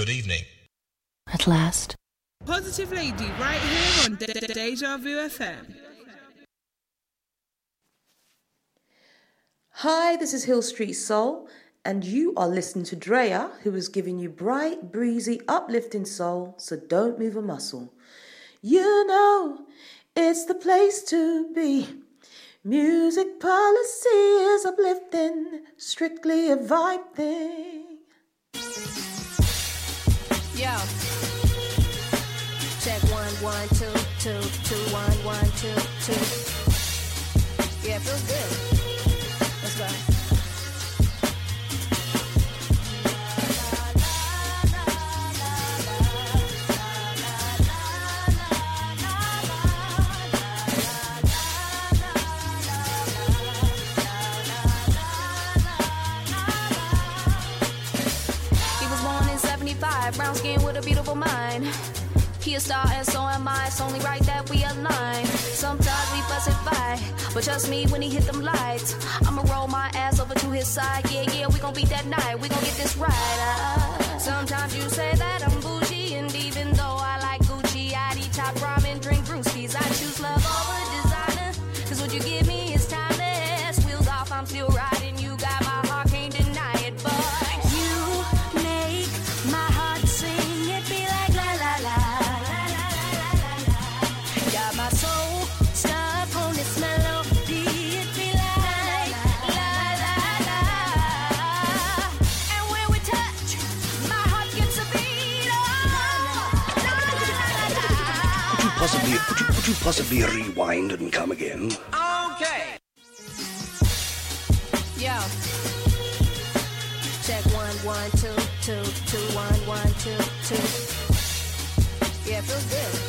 Good evening. At last. Positive Lady, right here on De- De- Deja Vu FM. Hi, this is Hill Street Soul, and you are listening to Drea, who is giving you bright, breezy, uplifting soul, so don't move a muscle. You know, it's the place to be. Music policy is uplifting, strictly a vibe thing. Yo. Check one, one, two, two, two, one, one, two, two. Yeah, feels good. 75, brown skin with a beautiful mind. He a star and so am I, it's only right that we align. Sometimes we fuss and fight, but trust me when he hit them lights. I'ma roll my ass over to his side, yeah, yeah, we gon' beat that night, we gon' get this right. Uh, sometimes you say that I'm bougie, and even though I like Gucci, I'd eat top ramen, possibly rewind and come again? Okay. Yo. Check one, one, two, two, two, one, one, two, two. Yeah, feels good.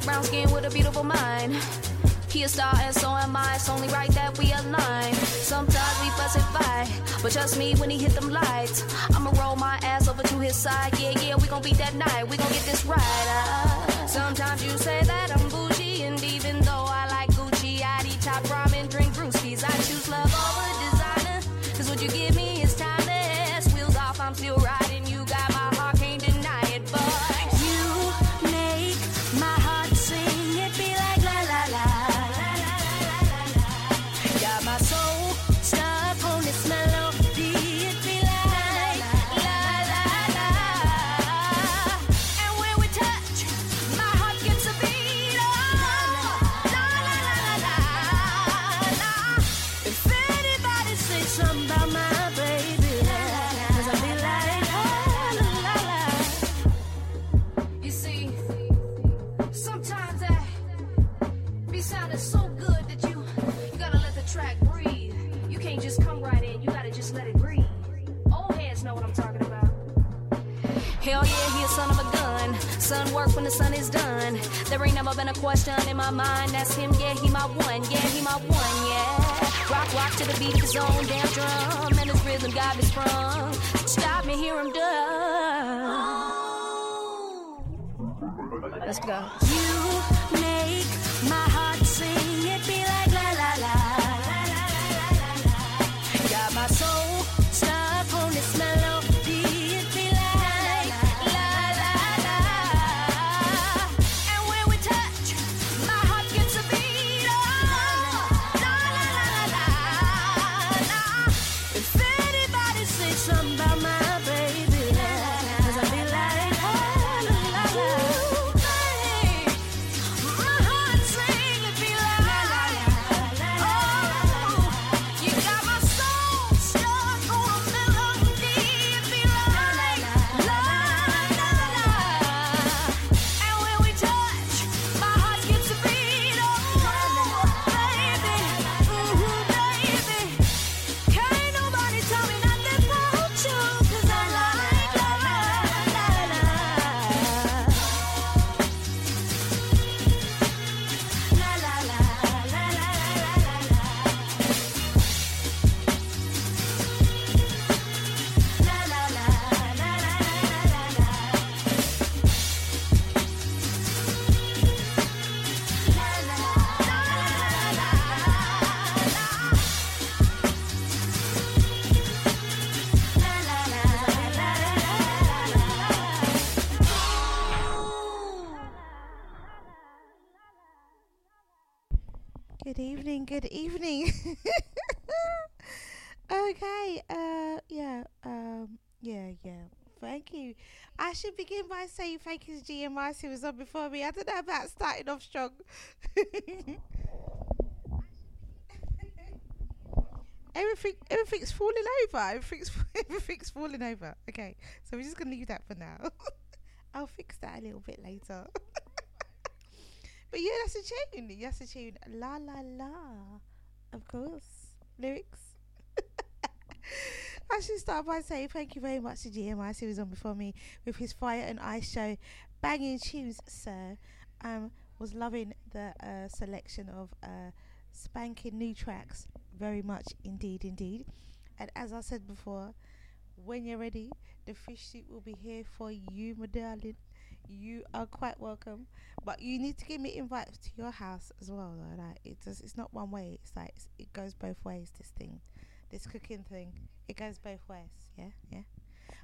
75, brown skin with a beautiful mind. He a star and so am I, it's only right that we align. Sometimes we fuss and fight, but trust me when he hit them lights. I'ma roll my ass over to his side, yeah, yeah, we gon' beat that night, we gon' get this right. Uh, sometimes you say that I'm bougie, and even though I like Gucci, I'd eat top ramen, When the sun is done. There ain't never been a question in my mind. That's him, yeah, he my one, yeah, he my one, yeah. Rock, rock to the beat of his own damn drum. And his rhythm got me sprung. Stop me, hear him done. Oh. Let's go. You make my heart evening, good evening. okay, uh yeah, um yeah, yeah. Thank you. I should begin by saying thank you to GMIC who was on before me. I don't know about starting off strong. Everything, everything's falling over. Everything's, everything's falling over. Okay, so we're just gonna leave that for now. I'll fix that a little bit later. But yeah, that's a tune. That's a tune. La la la. Of course, lyrics. I should start by saying thank you very much to GMI who was on before me with his Fire and Ice show. Banging tunes, sir. Um, was loving the uh, selection of uh, spanking new tracks very much indeed, indeed. And as I said before, when you're ready, the fish suit will be here for you, my darling. You are quite welcome, but you need to give me invites to your house as well. Though, like it does, it's not one way. It's like it's, it goes both ways. This thing, this cooking thing, it goes both ways. Yeah, yeah.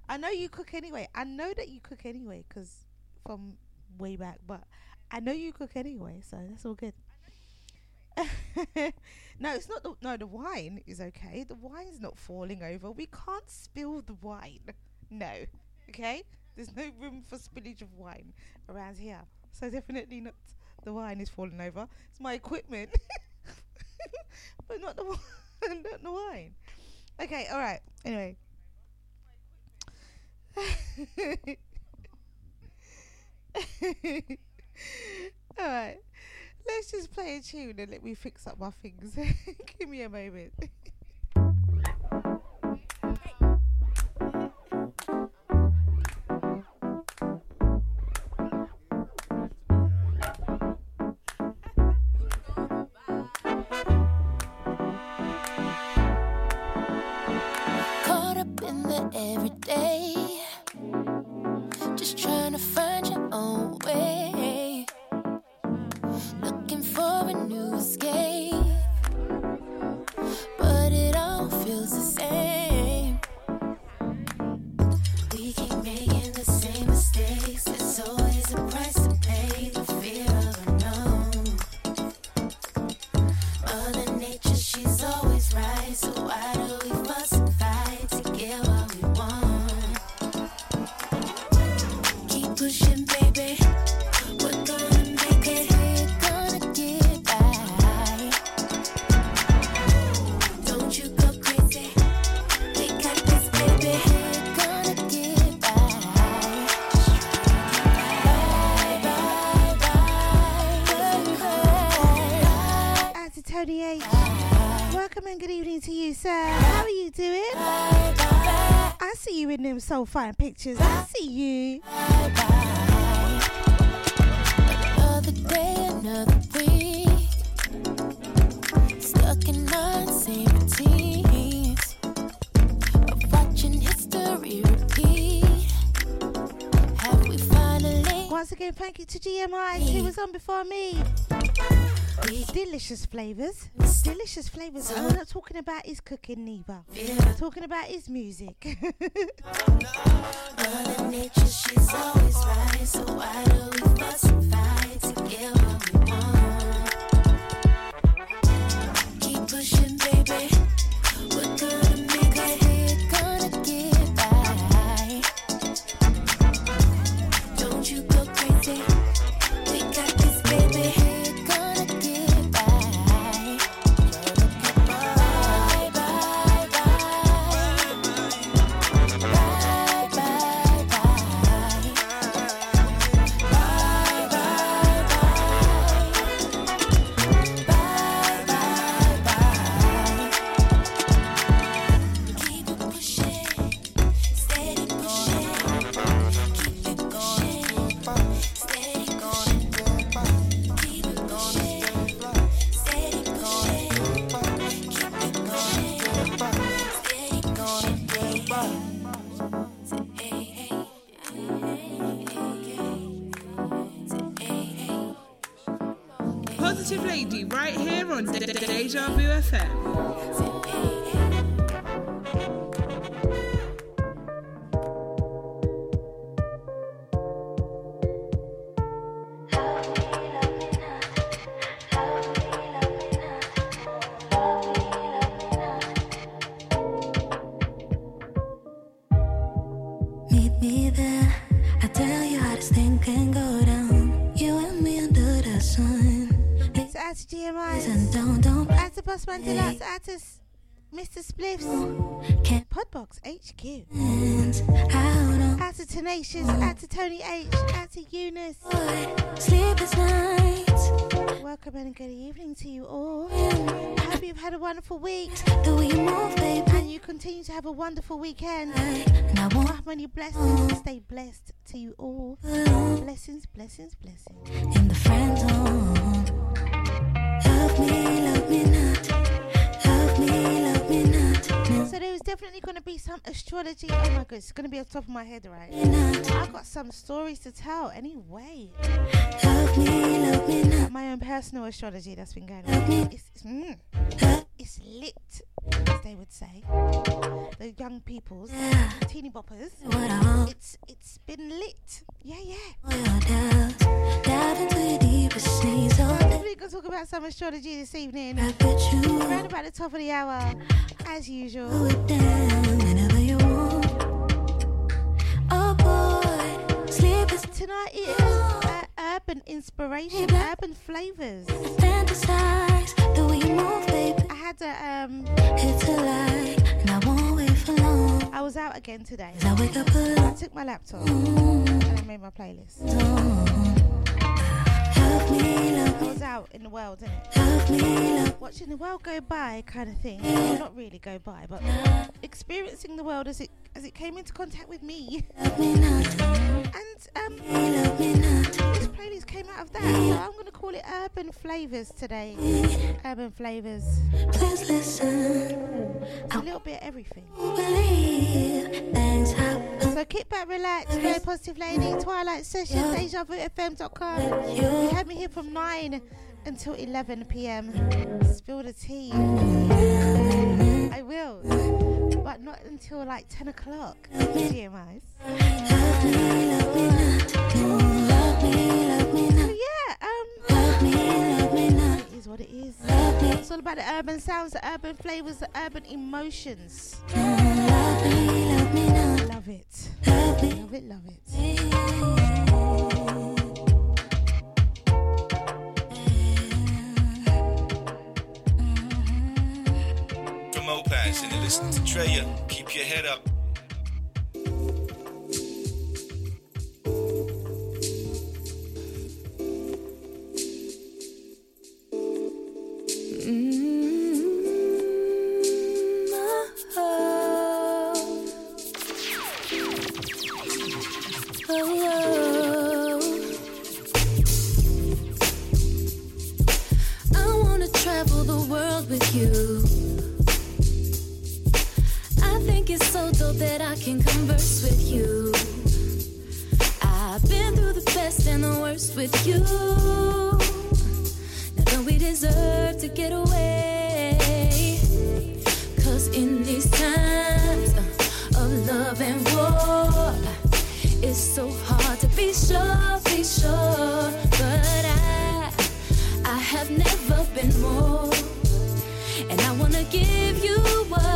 I know you cook anyway. I know that you cook anyway, cause from way back. But I know you cook anyway, so that's all good. no, it's not the no. The wine is okay. The wine's not falling over. We can't spill the wine. No, okay. There's no room for spillage of wine around here. So definitely not. The wine is falling over. It's my equipment, but not the wine. Not the wine. Okay. All right. Anyway. all right. Let's just play a tune and let me fix up my things. Give me a moment. So fine pictures. I see you. Another day, another week. Stuck in same routines. Watching history repeat. Have we finally? Once again, thank you to GMI who was on before me. Delicious flavours. Delicious flavours. And we're not talking about his cooking neither. We're talking about his music. Mother Nature, she's always right. So why do we fuss and fight to get what we want? Bossman Deluxe. Out Mr. Spliffs. Podbox HQ. out to Tenacious. Out to Tony H. Out to Eunice. sleepless nights. Welcome and good evening to you all. I hope you've had a wonderful week The way you move, baby. and you continue to have a wonderful weekend. And I want Many blessings. Mm. Stay blessed to you all. Blessings, blessings, blessings. in the friend zone. Love me, love me not. No, So there is definitely going to be some astrology. Oh my god, it's going to be off the top of my head, right? I've got some stories to tell anyway. Love me, love me. My own personal astrology that's been going on. me. It's, it's, mm, it's lit, as they would say. The young people's, Yeah. teeny boppers. It's it's been lit. Yeah, yeah. We're doubts. Dive into deepest needs. So that definitely going to talk about some astrology this evening. I bet you Around about the top of the hour, as usual. it down whenever you want. Oh boy, sleep is Tonight is uh, urban inspiration, urban flavors. Had a um, It's a lie, and I won't wait for long. I was out again today. I wake up I took my laptop and I made my playlist. Love me, was out in the world, innit? Watching the world go by, kind of thing. Well, not really go by, but experiencing the world as it as it came into contact with me. love me not. And um, Love me not. this playlist came out of that. So I'm gonna call it Urban Flavors today. Urban Flavors. Please listen. It's a little bit of everything. Believe things happen. So kick back, relax, Drea positive lady. Twilight session, DejaVuFM.com. You You have me here from 9 until 11 p.m. Spill the tea. I will, but not until like 10 o'clock. GMIs. love me, love me not. No, love me, love me So yeah, um, Love me, love me not. it is what it is. It's all about the urban sounds, the urban flavors, the urban emotions. love me, love me. Love it, Love me. love it, love it. From Opaz and listening to Drea. Keep your head up. With you. Now don't we deserve to get away? Cause in these times uh, of love and war, it's so hard to be sure, be sure. But I, I have never been more. And I wanna give you what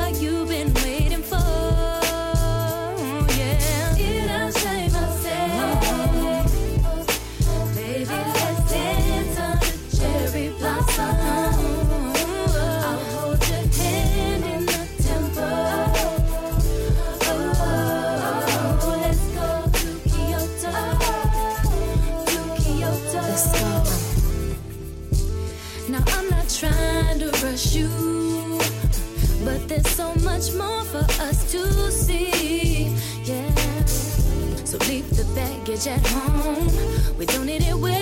at home. We don't need it where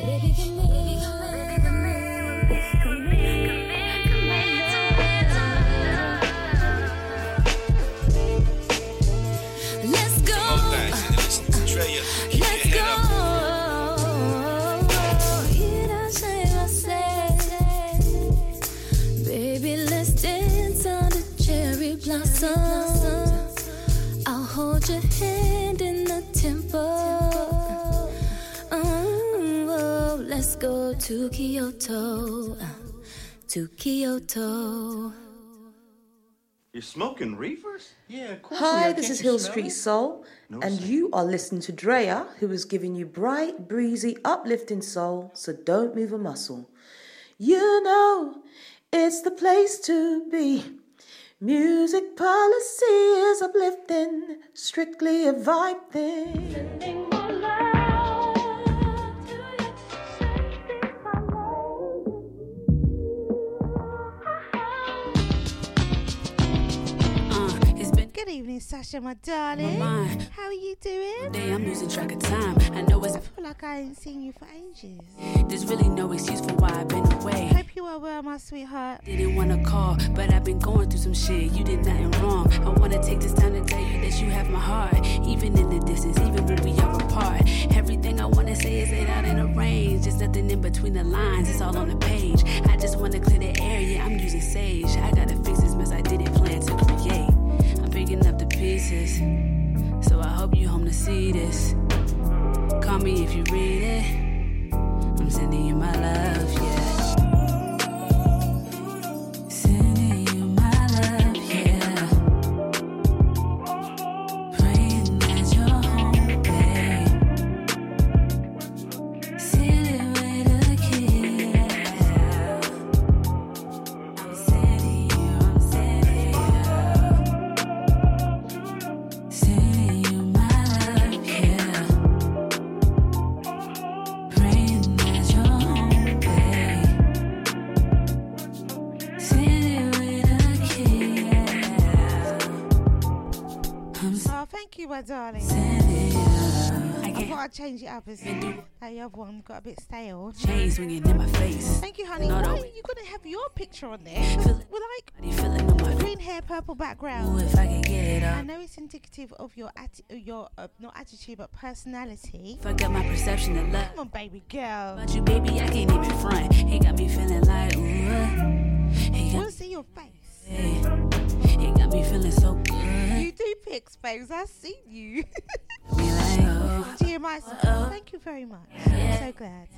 Baby, to Kyoto, to Kyoto. You're smoking reefers? Yeah, of course. Hi, this is Hill Street it? Soul, No, and sir. you are listening to Drea, who is giving you bright, breezy, uplifting soul, so don't move a muscle. You know, it's the place to be. Music policy is uplifting, strictly a vibe thing. Good evening, Sasha, my darling. mind. How are you doing? day, I'm losing track of time. I know it's I feel like I ain't seen you for ages. there's really no excuse for why I've been away. Hope you are well, my sweetheart. Didn't wanna call, but I've been going through some shit. You did nothing wrong. I wanna take this time to tell you that you have my heart, even in the distance, even when we are apart. Everything I wanna say is laid out in a range. There's nothing in between the lines. It's all on the page. I just wanna clear the air. Yeah, I'm using sage. I gotta fix this mess I didn't plan to create. Picking up the pieces, so I hope you home to see this. Call me if you read it. I'm sending you my love, yeah. I'd change it up as that the other one got a bit stale. chain swinging in my face. Thank you, honey. Not Why always. are you gonna have your picture on there? With like Body feeling on my green hair, purple Ooh, background. if I can get it I know it's indicative of your atti- uh, your uh, not attitude but personality. Up my perception of love. Come on, baby girl. About you, baby, I can't even front. He got me feeling like, ooh. He I got, want to see your face. He got me feeling so good. You do pics, babes. I've seen you. Like, oh, GMI, thank you very much. I'm so glad.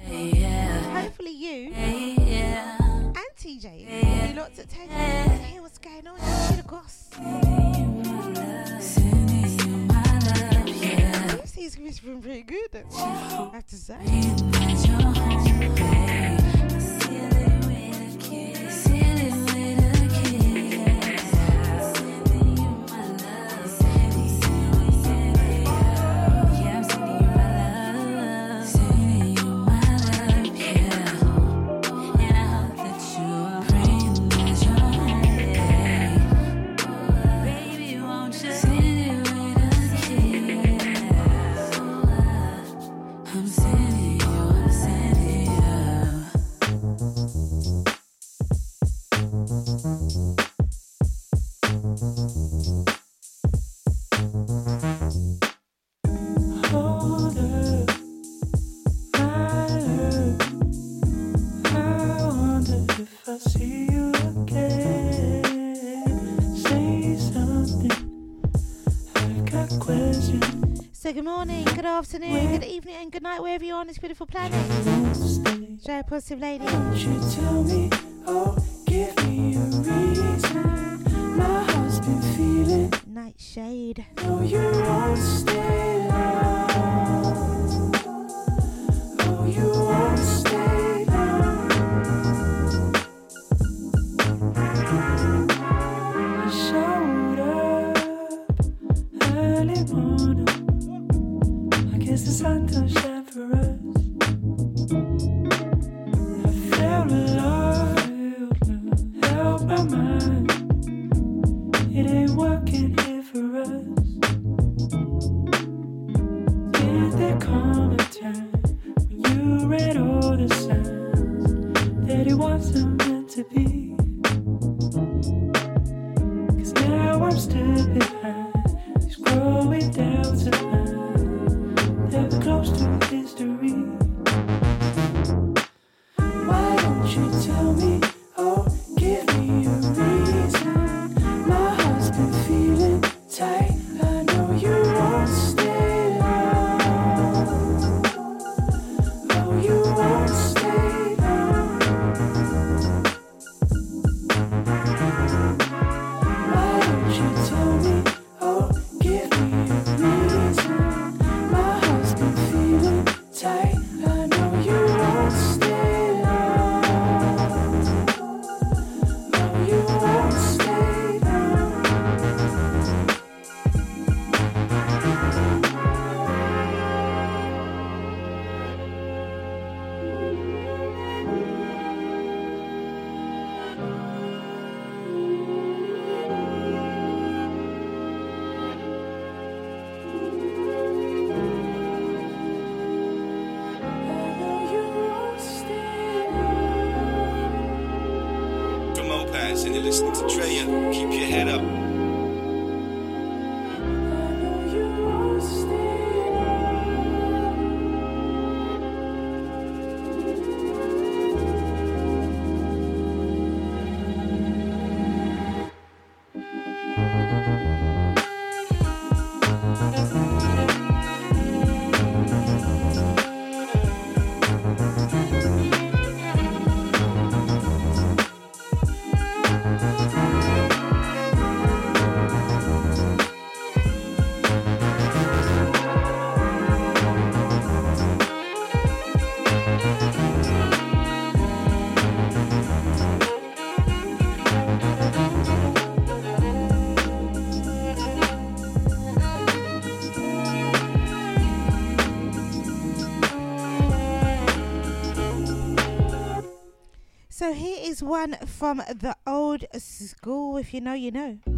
Hopefully you and TJ will be lots at 10 to hear what's going on. See the goss. Sending you my love, yeah. This is whispering pretty good. I have to say. Good morning, good afternoon, good evening, and good night wherever you are on this beautiful planet. Joy, positive lady. Nightshade. Guess the one from the old school. If you know, you know.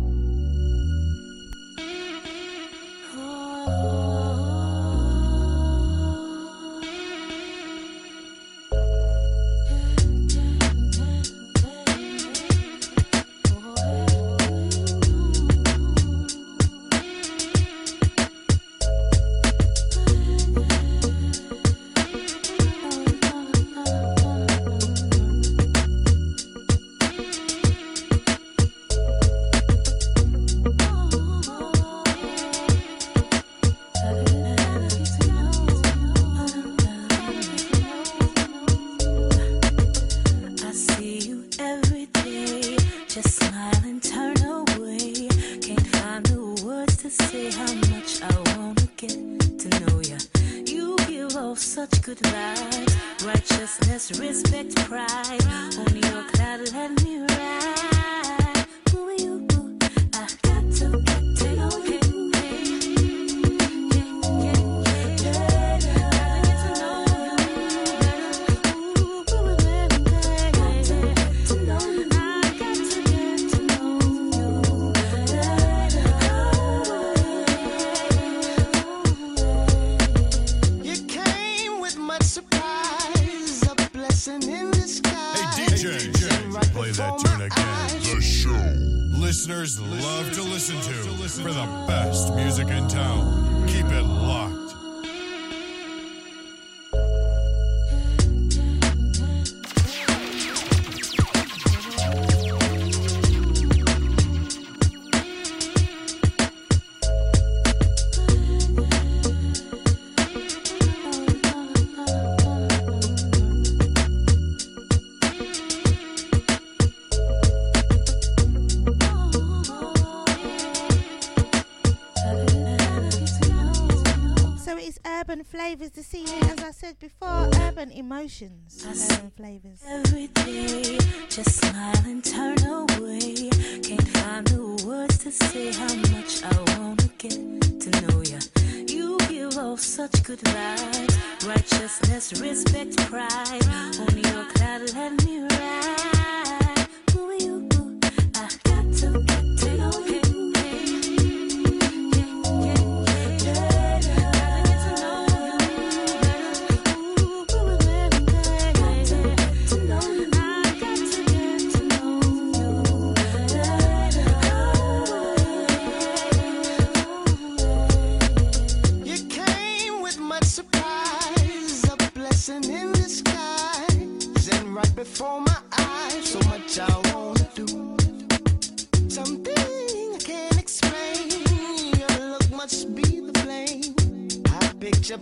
flavours this evening, as I said before, urban emotions, urban flavours. Every day, just smile and turn away. Can't find the words to say how much I wanna get to know ya. You give off such good vibes, righteousness, respect, pride. On your cloud, let me ride. Who you?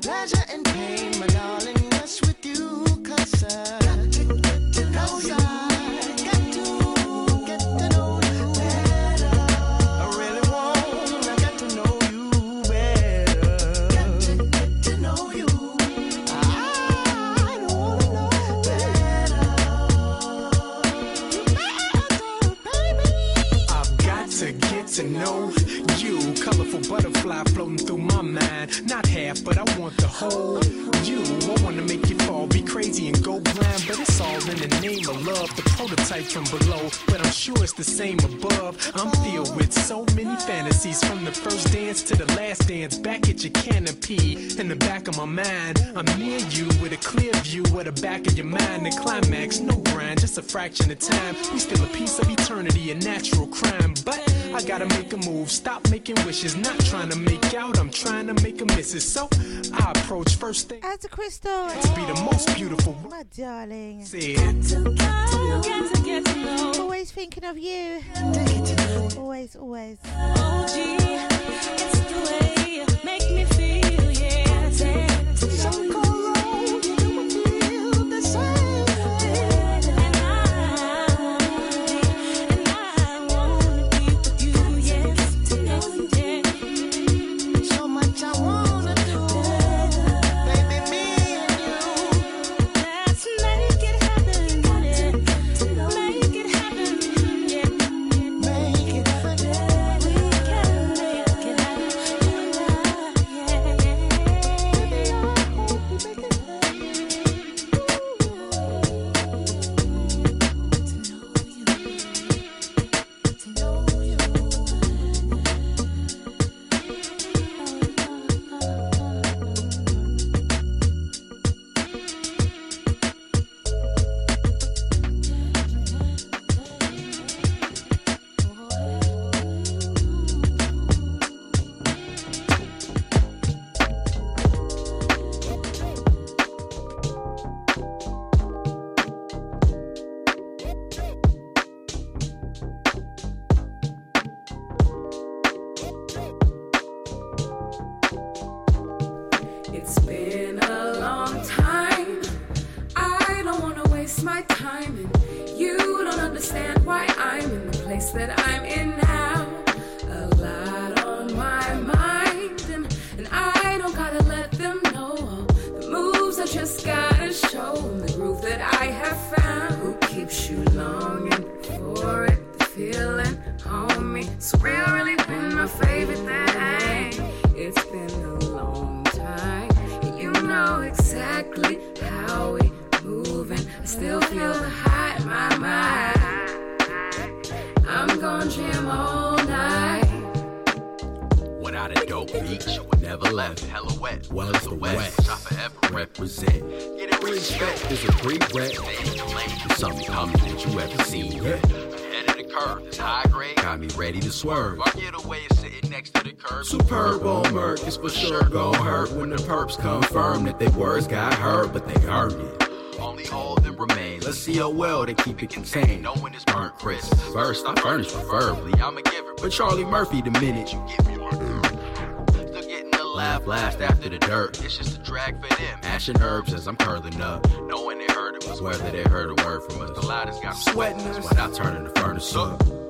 pleasure and pain, my darling, that's with you, cause I fraction of time. We still a piece of eternity, a natural crime. But I gotta make a move, stop making wishes. Not trying to make out, I'm trying to make a missus. So I approach first thing. As a crystal. To be the most beautiful. My darling. See it. Always thinking of you. Always, always. Oh, it's the way you make me feel, yeah. record contain. No one is burnt crisp. First, I furnish verbally. I'm a giver, but Charlie Murphy the minute you give your Still getting the laugh last after the dirt. It's just a drag for them. Ashing herbs as I'm curling up. Knowing they heard it was whether they heard a word from us. The loudest got sweating us. When I turn in the furnace up.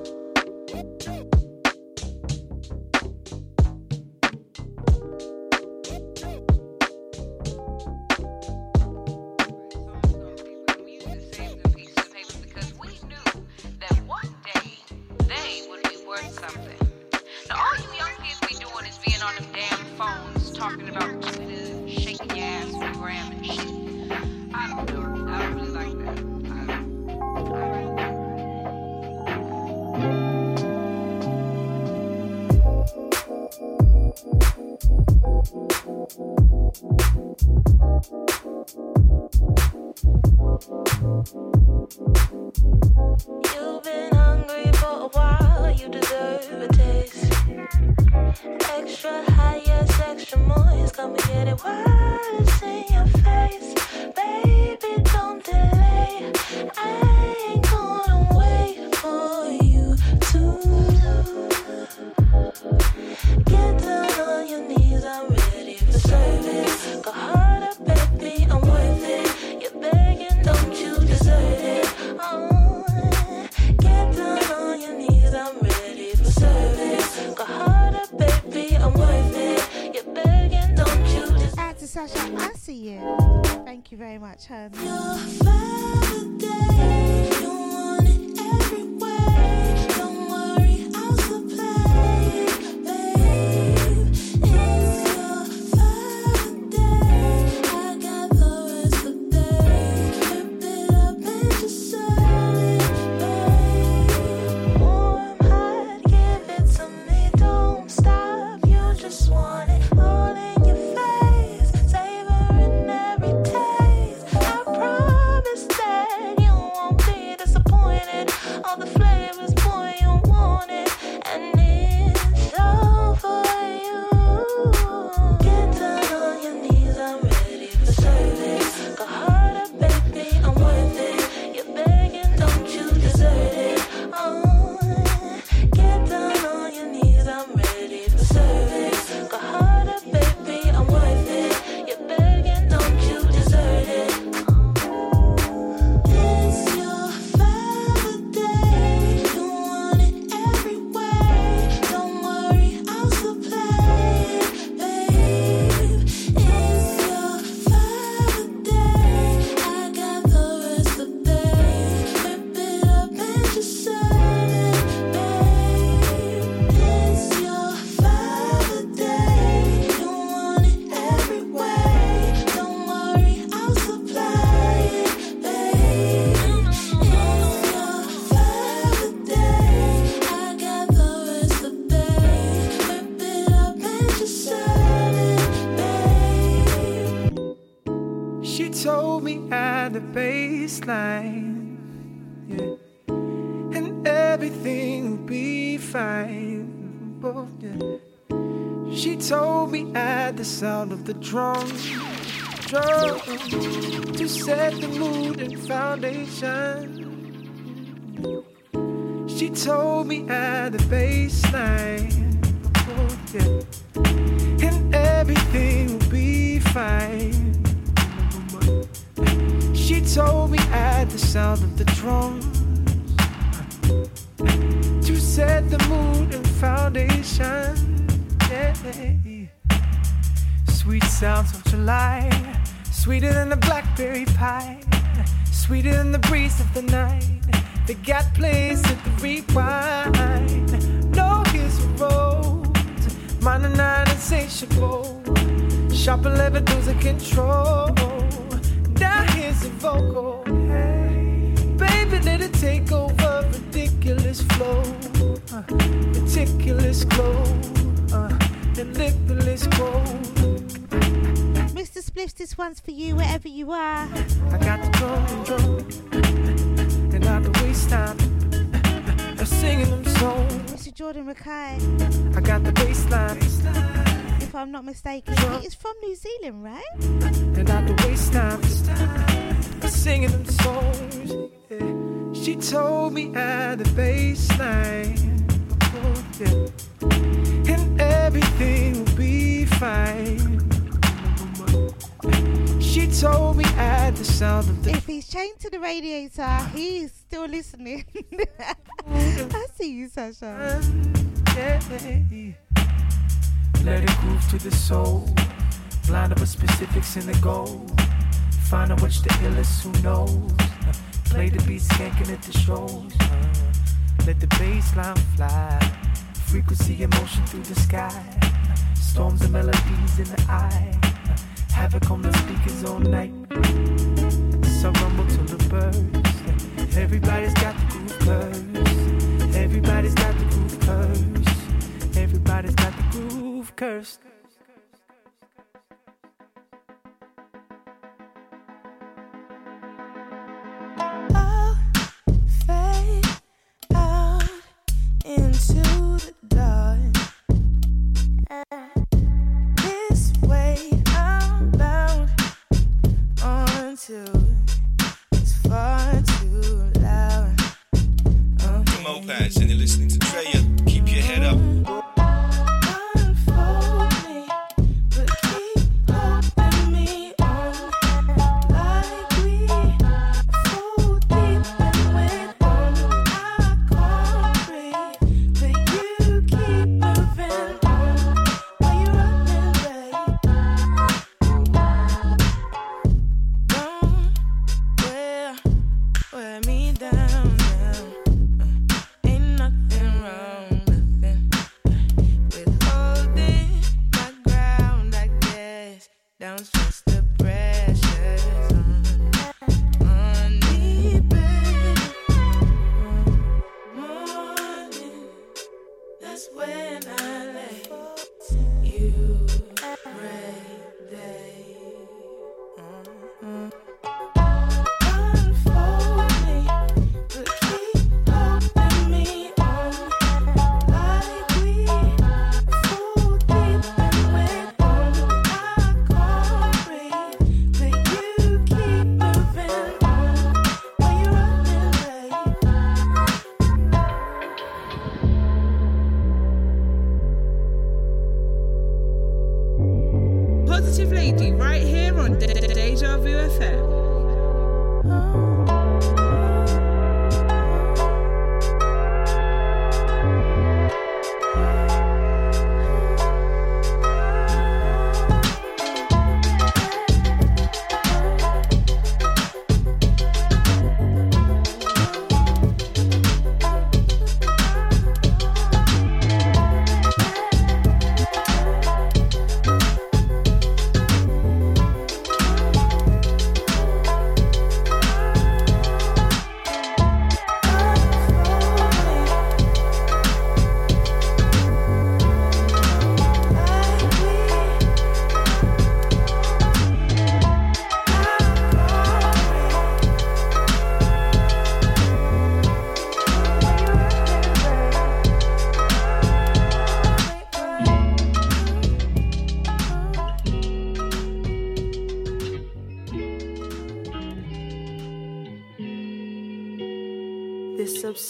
The illest who knows.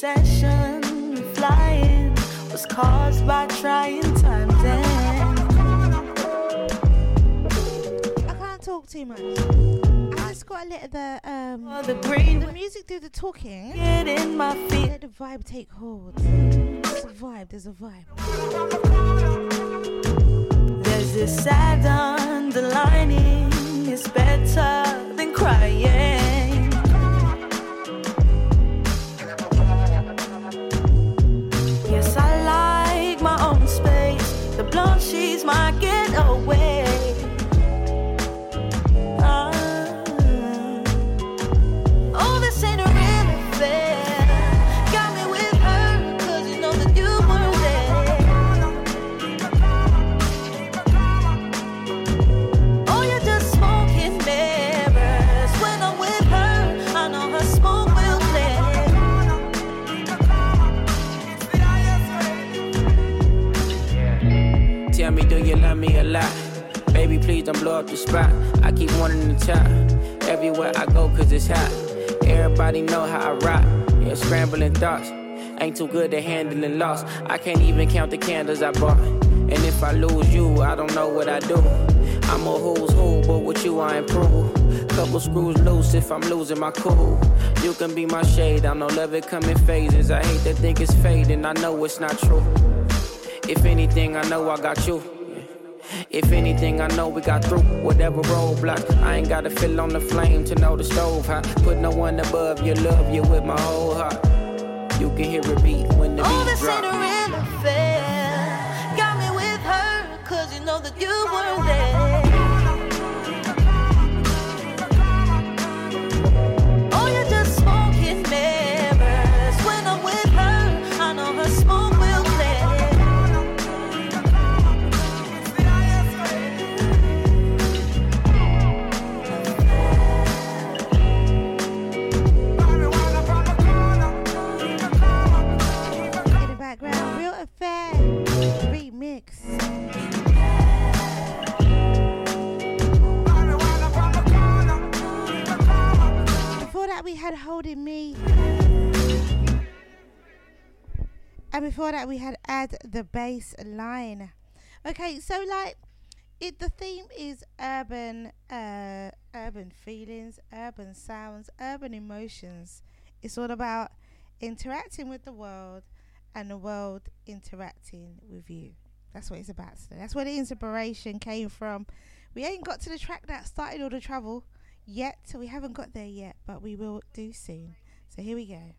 Obsession with flying was caused by trying times and I can't talk too much. I just got to let the um the green the music do the talking. get in my feet. Let the vibe take hold. There's a vibe. There's a vibe. There's this sad underlining. It's better than crying. Blow up the spot. I keep wanting to top everywhere I go, cause it's hot. Everybody know how I rock. Yeah, scrambling thoughts. Ain't too good at handling loss. I can't even count the candles I bought. And if I lose you, I don't know what I do. I'm a who's who, but with you I improve. Couple screws loose if I'm losing my cool. You can be my shade, I know love it come in phases. I hate to think it's fading, I know it's not true. If anything, I know I got you. If anything, I know we got through whatever roadblocks. I ain't gotta fill on the flame to know the stove hot. Put no one above you, love you with my whole heart. You can hear it beat when the Oh, beat drop. ain't really fair. Got me with her, 'cause you know that you were there. Me. And before that, we had add the bass line. Okay, so like, it the theme is urban, uh, urban feelings, urban sounds, urban emotions. It's all about interacting with the world and the world interacting with you. That's what it's about today. That's where the inspiration came from. We ain't got to the track that started all the trouble yet, so we haven't got there yet, but we will do soon. So here we go.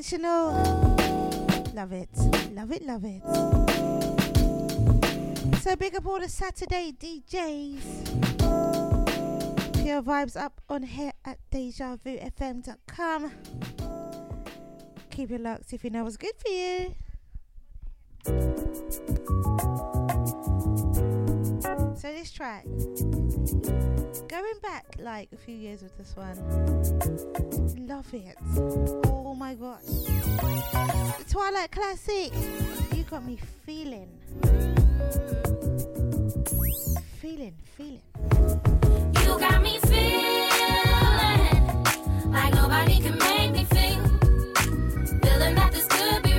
intentional. Love it, love it, love it. So big up all the Saturday DJs. Pure vibes up on here at DejaVuFM.com. Keep your locks if you know what's good for you. So this track. Going back like a few years with this one, love it. Oh my gosh. Twilight Classic. You got me feeling. Feeling, feeling. You got me feeling like nobody can make me feel. Feeling that this could be.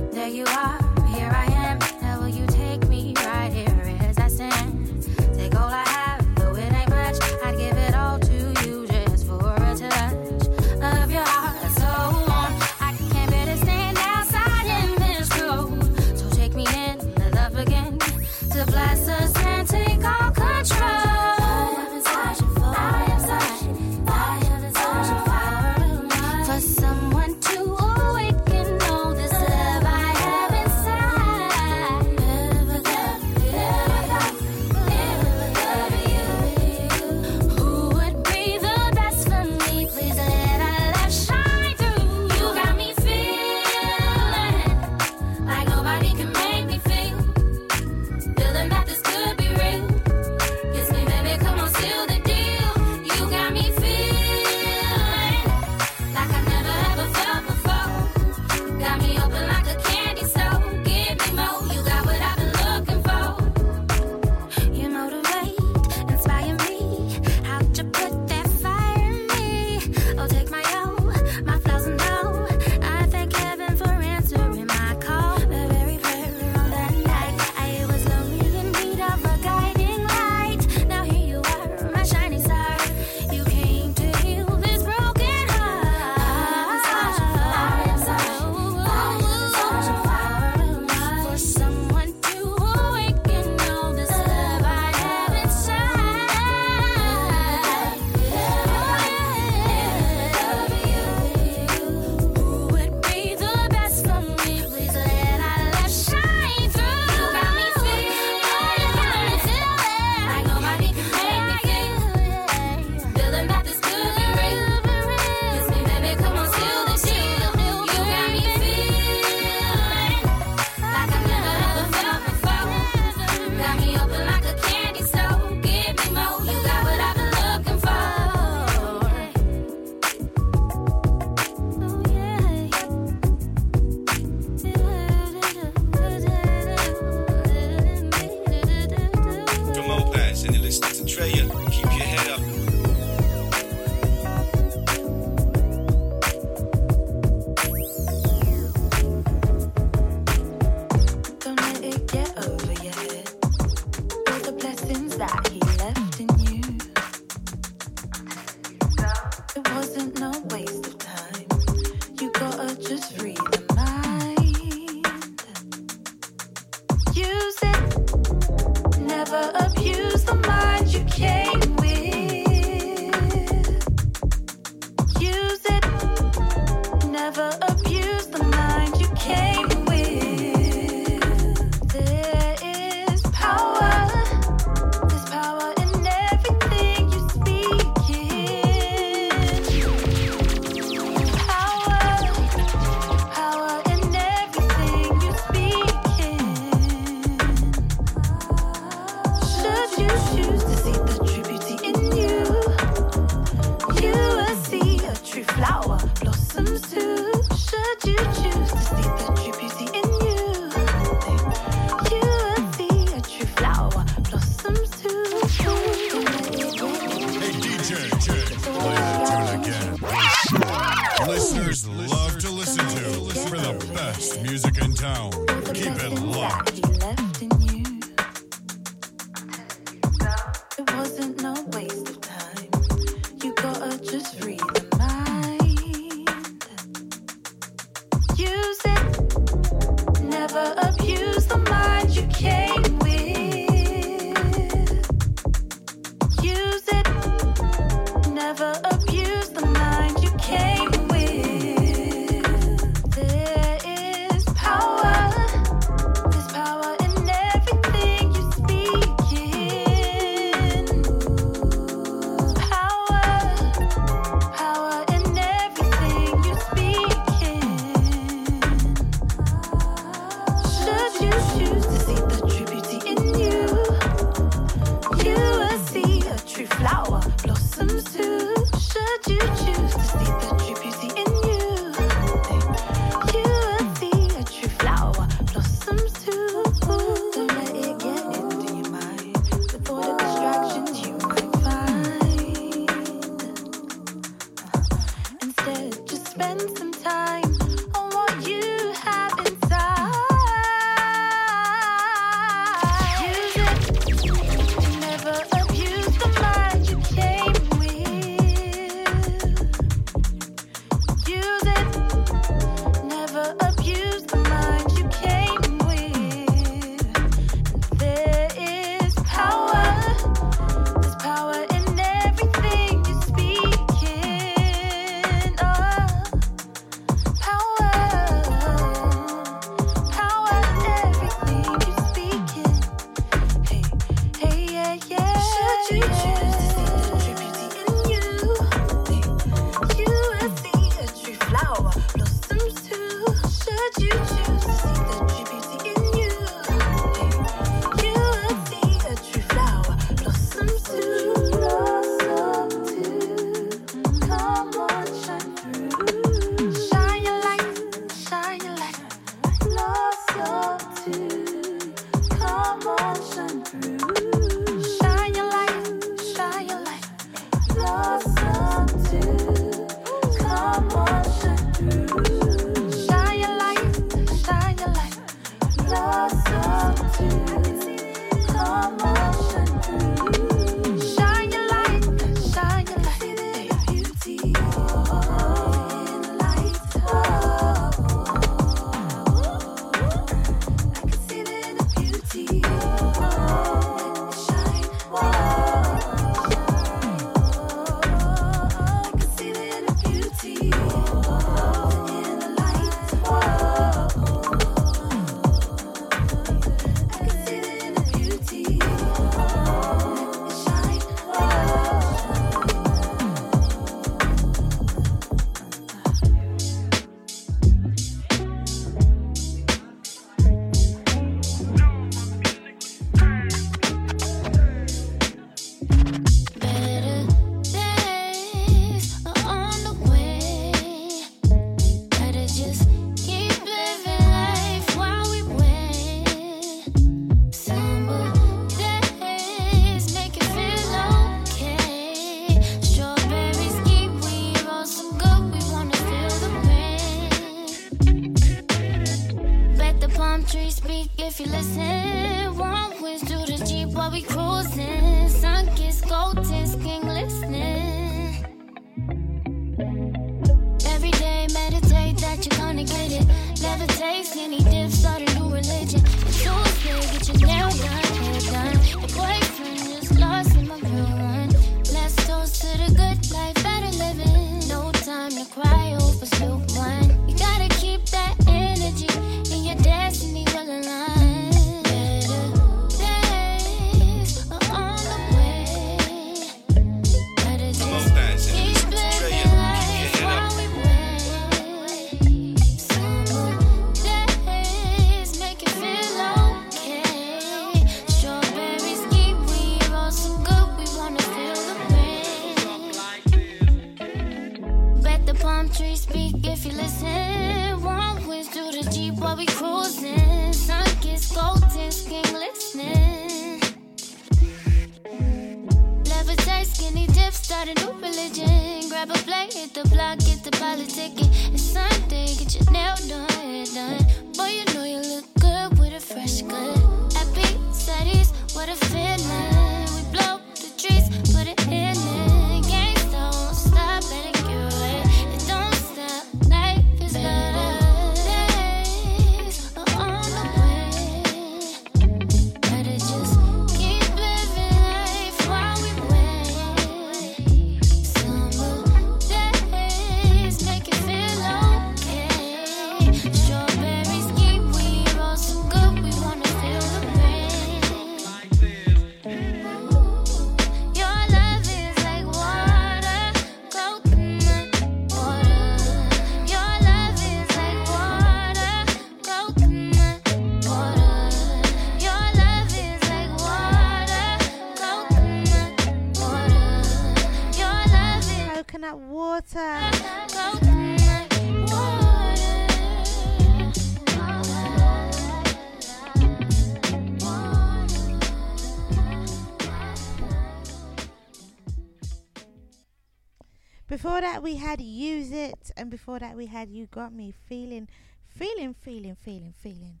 And before that, we had You Got Me Feeling, Feeling, Feeling, Feeling, Feeling.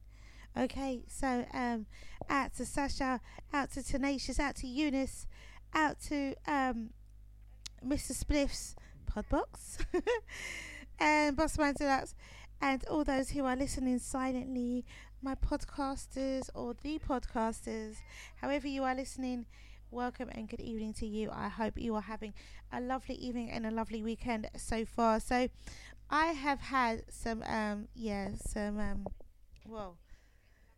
Okay, so um, out to Sasha, out to Tenacious, out to Eunice, out to um, Mr. Spliff's Podbox, and Bossman Deluxe, and all those who are listening silently, my podcasters or the podcasters, however you are listening, welcome and good evening to you. I hope you are having a lovely evening and a lovely weekend so far. So, I have had some, um, yeah, some, um, well,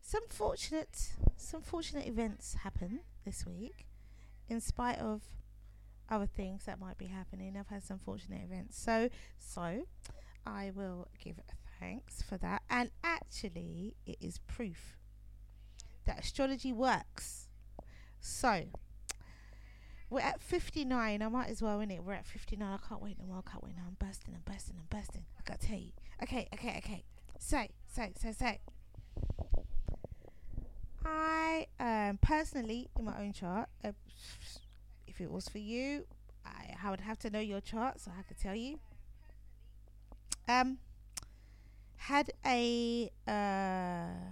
some fortunate, some fortunate events happen this week, in spite of other things that might be happening. I've had some fortunate events. So, so I will give thanks for that. And actually, it is proof that astrology works. So, we're at 59. I might as well, innit? We're at 59. I can't wait no more. I can't wait now. I'm bursting, I'm bursting, I'm bursting. I gotta tell you. Okay, okay, okay. So, so, so, so. I um, personally, in my own chart, uh, if it was for you, I, I would have to know your chart so I could tell you. Um, had a uh,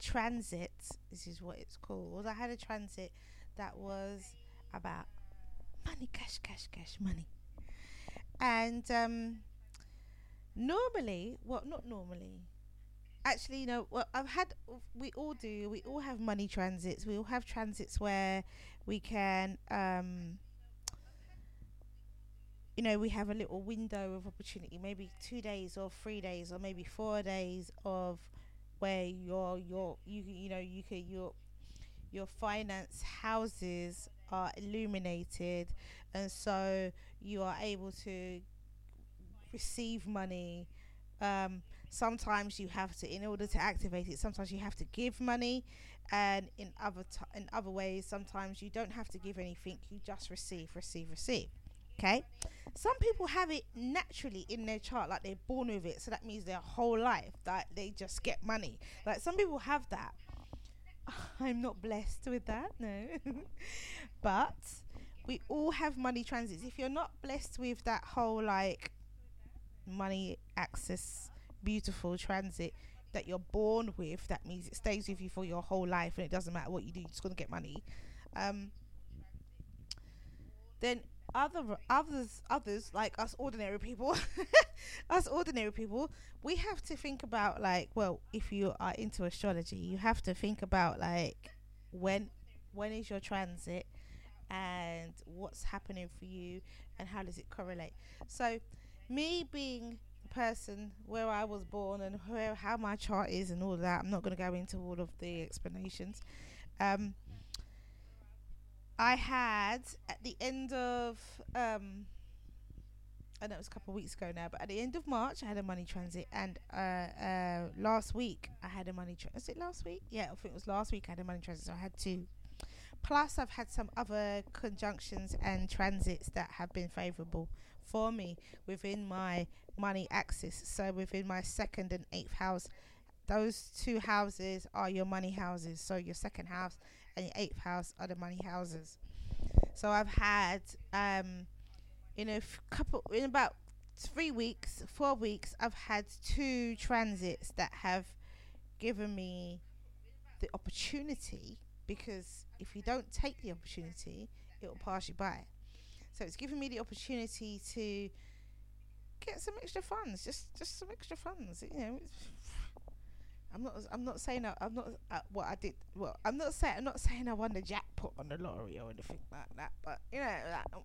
transit. This is what it's called. I had a transit that was about money, cash, cash, cash, money. And um, normally, well, not normally. Actually, you know, well, I've had. We all do. We all have money transits. We all have transits where we can. Um, you know, we have a little window of opportunity, maybe two days or three days or maybe four days of where your your you you know you could your your finance houses are illuminated and so you are able to receive money. Um, sometimes you have to in order to activate it sometimes you have to give money and in other t- in other ways sometimes you don't have to give anything you just receive receive receive okay? Some people have it naturally in their chart like they're born with it so that means their whole life that they just get money. Like some people have that i'm not blessed with that no. But we all have money transits. If you're not blessed with that whole like money access beautiful transit that you're born with that means it stays with you for your whole life and it doesn't matter what you do you're just going to get money. Um then other others others like us ordinary people us ordinary people we have to think about like well if you are into astrology you have to think about like when when is your transit and what's happening for you and how does it correlate. So me being the person where I was born and where how my chart is and all that I'm not going to go into all of the explanations. Um I had at the end of um I know it was a couple of weeks ago now, but at the end of March I had a money transit, and uh, uh last week I had a money. transit. is it last week? Yeah, I think it was last week I had a money transit, so I had two. Plus, I've had some other conjunctions and transits that have been favourable for me within my money axis. So within my second and eighth house, those two houses are your money houses. So your second house and eighth house are the money houses. So I've had um, in a f- couple in about three weeks, four weeks, I've had two transits that have given me the opportunity because if you don't take the opportunity, it will pass you by. So it's given me the opportunity to get some extra funds, just just some extra funds. You know, I'm not I'm not saying I, I'm not uh, what I did. Well, I'm not saying I'm not saying I won the jackpot on the lottery or anything like that. But you know, like, um,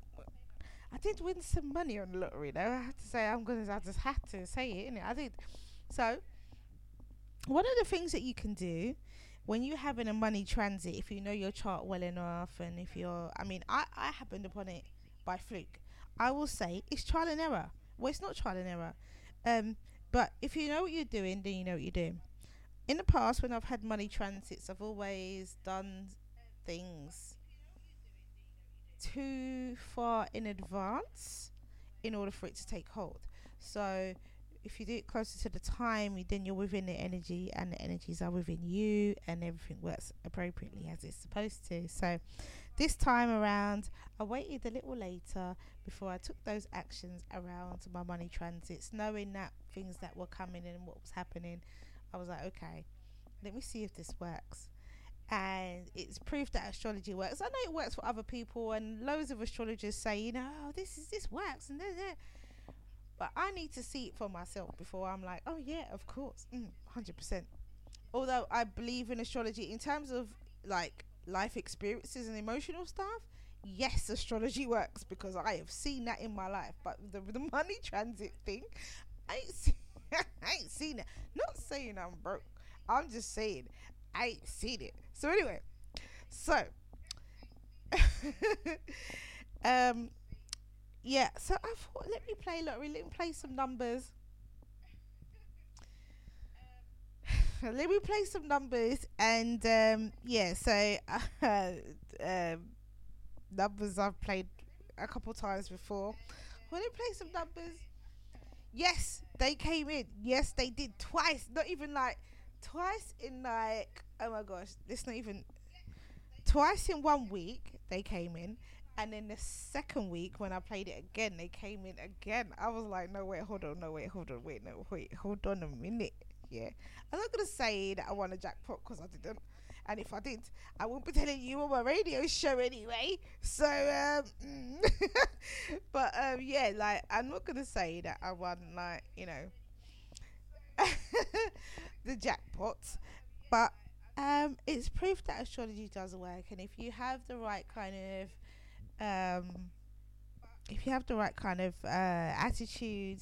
I did win some money on the lottery. Though I have to say I'm gonna I just had to say it. Innit? I did. So one of the things that you can do when you're having a money transit, if you know your chart well enough, and if you're, I mean, I I happened upon it by fluke. I will say it's trial and error. Well, it's not trial and error. Um, but if you know what you're doing, then you know what you're doing. In the past, when I've had money transits, I've always done things too far in advance in order for it to take hold. So if you do it closer to the time, then you're within the energy, and the energies are within you, and everything works appropriately as it's supposed to. So this time around, I waited a little later before I took those actions around my money transits, knowing that things that were coming and what was happening. I was like, okay, let me see if this works. And it's proof that astrology works. I know it works for other people, and loads of astrologers say, you know, oh, this is this works, and da, da. but I need to see it for myself before I'm like, oh yeah, of course, mm, hundred percent. Although I believe in astrology in terms of like life experiences and emotional stuff, yes, astrology works because I have seen that in my life. But the the money transit thing, I ain't seen, I ain't seen it. Not saying I'm broke. I'm just saying I ain't seen it. So anyway, so um yeah, so I thought let me play lottery, let me play some numbers. let me play some numbers and um yeah, so uh, um numbers I've played a couple times before. Let me play some numbers. Yes, they came in. Yes, they did twice. Not even like twice in like oh my gosh, it's not even twice in one week they came in. And then the second week when I played it again, they came in again. I was like, no wait, hold on, no wait, hold on, wait, no wait, hold on a minute. Yeah, I'm not gonna say that I won a jackpot because I didn't. And if I did, I wouldn't be telling you on my radio show anyway. So, um, but um, yeah, like I'm not gonna say that I won, like you know, the jackpot, but um, it's proof that astrology does work. And if you have the right kind of um, if you have the right kind of uh, attitude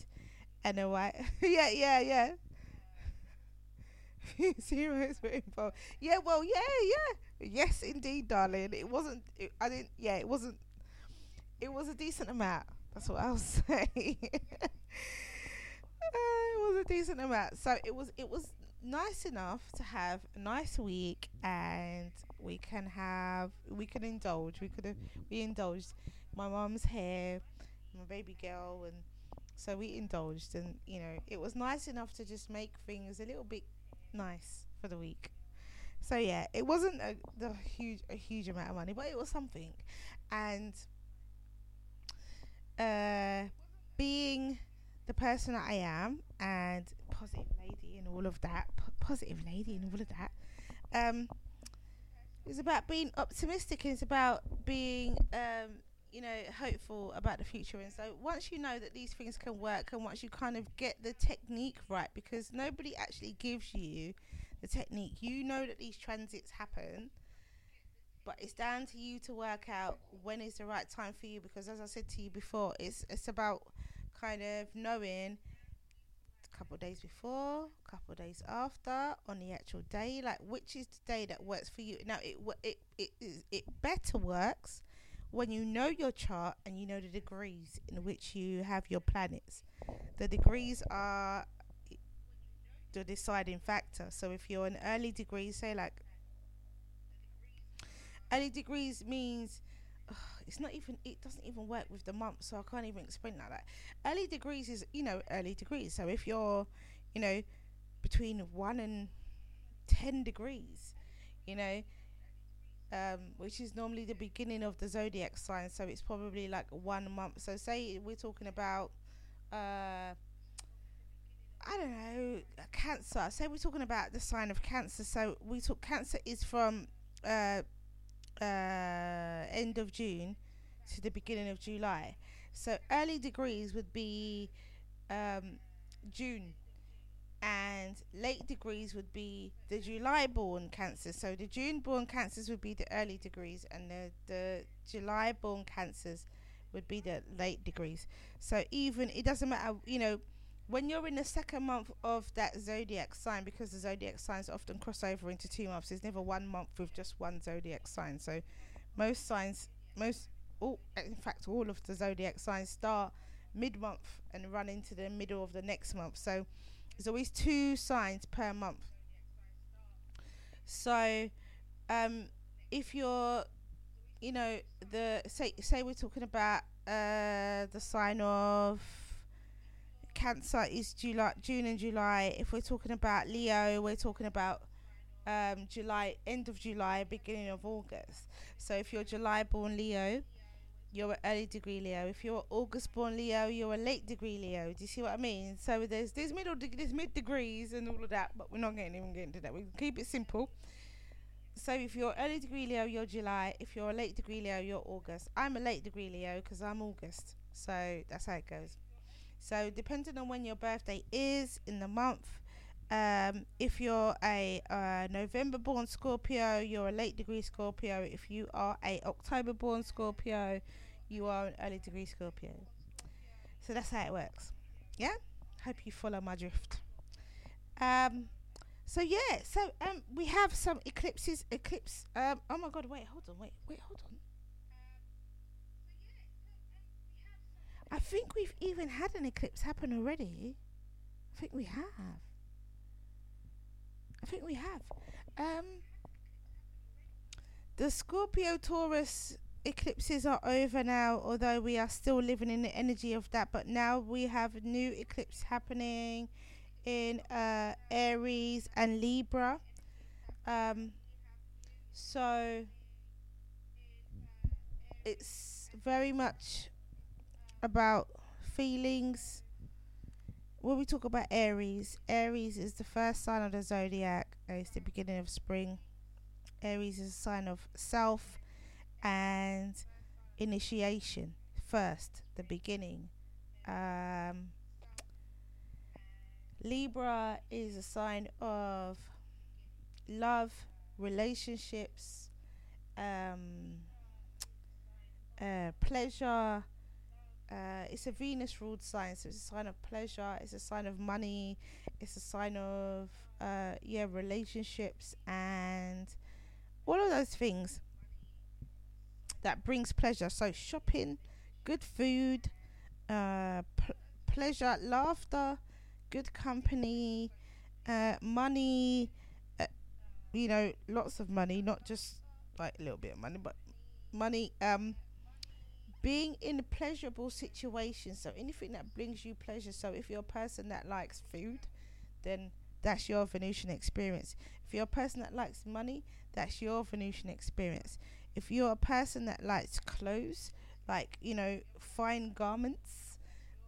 and the right, yeah, yeah, yeah. Zeros were involved. Yeah, well, yeah, yeah. Yes, indeed, darling. It wasn't. It, I didn't. Yeah, it wasn't. It was a decent amount. That's what I'll say. uh, it was a decent amount. So it was. It was nice enough to have a nice week, and we can have. We can indulge. We could have. We indulged. My mom's hair, my baby girl, and so we indulged, and you know, it was nice enough to just make things a little bit nice for the week. So yeah, it wasn't a the huge a huge amount of money, but it was something. And uh being the person that I am and positive lady and all of that, p- positive lady and all of that, um, it's about being optimistic and it's about being um you know hopeful about the future. And so once you know that these things can work and once you kind of get the technique right because nobody actually gives you the technique. You know that these transits happen but it's down to you to work out when is the right time for you because as i said to you before it's it's about kind of knowing a couple days before a couple days after on the actual day like which is the day that works for you. Now it it it is it better works when you know your chart and you know the degrees in which you have your planets. The degrees are the deciding factor. So if you're an early degree, say like early degrees means ugh, it's not even it doesn't even work with the month, so I can't even explain like that. Early degrees is you know early degrees. So if you're you know between one and ten degrees, you know um, which is normally the beginning of the zodiac sign. So it's probably like one month. So say we're talking about, uh, I don't know, Cancer. Say we're talking about the sign of Cancer. So we talk Cancer is from uh, uh, end of June to the beginning of July. So early degrees would be um, June, and late degrees would be the July born cancers. So the June born cancers would be the early degrees, and the, the July born cancers would be the late degrees. So even it doesn't matter, you know, when you're in the second month of that zodiac sign, because the zodiac signs often cross over into two months. There's never one month with just one zodiac sign. So most signs, most all, in fact, all of the zodiac signs start mid month and run into the middle of the next month. So there's always two signs per month. So, um, if you're, you know, the say say we're talking about uh the sign of Cancer is July, June and July. If we're talking about Leo, we're talking about um July, end of July, beginning of August. So if you're July born Leo, you're an early degree Leo. If you're August born Leo, you're a late degree Leo. Do you see what I mean? So there's there's middle deg- there's mid degrees and all of that, but we're not getting even getting to that. We keep it simple. So if you're early degree Leo, you're July. If you're a late degree Leo, you're August. I'm a late degree Leo because I'm August. So that's how it goes. So depending on when your birthday is in the month, um, if you're a uh, November born Scorpio, you're a late degree Scorpio. If you are a October born Scorpio, you are an early degree Scorpio. So that's how it works. Yeah? Hope you follow my drift. Um so yeah, so um we have some eclipses eclipse um oh my god, wait, hold on, wait, wait, hold on. I think we've even had an eclipse happen already. I think we have. I think we have. Um, the Scorpio Taurus eclipses are over now, although we are still living in the energy of that. But now we have a new eclipse happening in uh, Aries and Libra. Um, so it's very much about feelings when we talk about Aries, Aries is the first sign of the zodiac. It's the beginning of spring. Aries is a sign of self and initiation. First, the beginning. Um, Libra is a sign of love, relationships, um, uh, pleasure, uh, it's a Venus ruled sign, so it's a sign of pleasure. It's a sign of money. It's a sign of uh, yeah relationships and all of those things that brings pleasure. So shopping, good food, uh, pleasure, laughter, good company, uh, money. Uh, you know, lots of money, not just like a little bit of money, but money. Um, being in a pleasurable situation so anything that brings you pleasure so if you're a person that likes food then that's your venusian experience if you're a person that likes money that's your venusian experience if you're a person that likes clothes like you know fine garments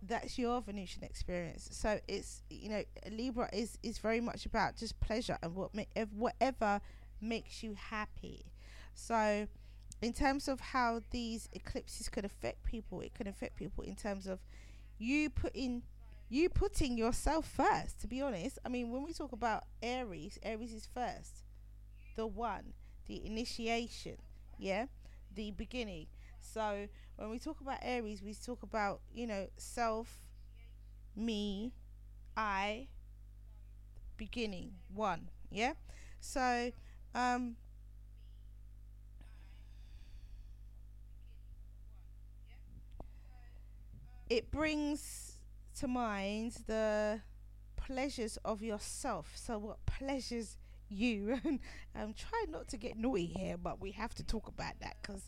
that's your venusian experience. So it's you know libra is is very much about just pleasure and what ma- whatever makes you happy. So in terms of how these eclipses could affect people, it could affect people in terms of you putting you putting yourself first. To be honest, I mean, when we talk about Aries, Aries is first, the one, the initiation, yeah, the beginning. So when we talk about Aries, we talk about you know self, me, I, beginning, one, yeah. So um it brings to mind the pleasures of yourself. So, what pleasures you? And I'm trying not to get naughty here, but we have to talk about that because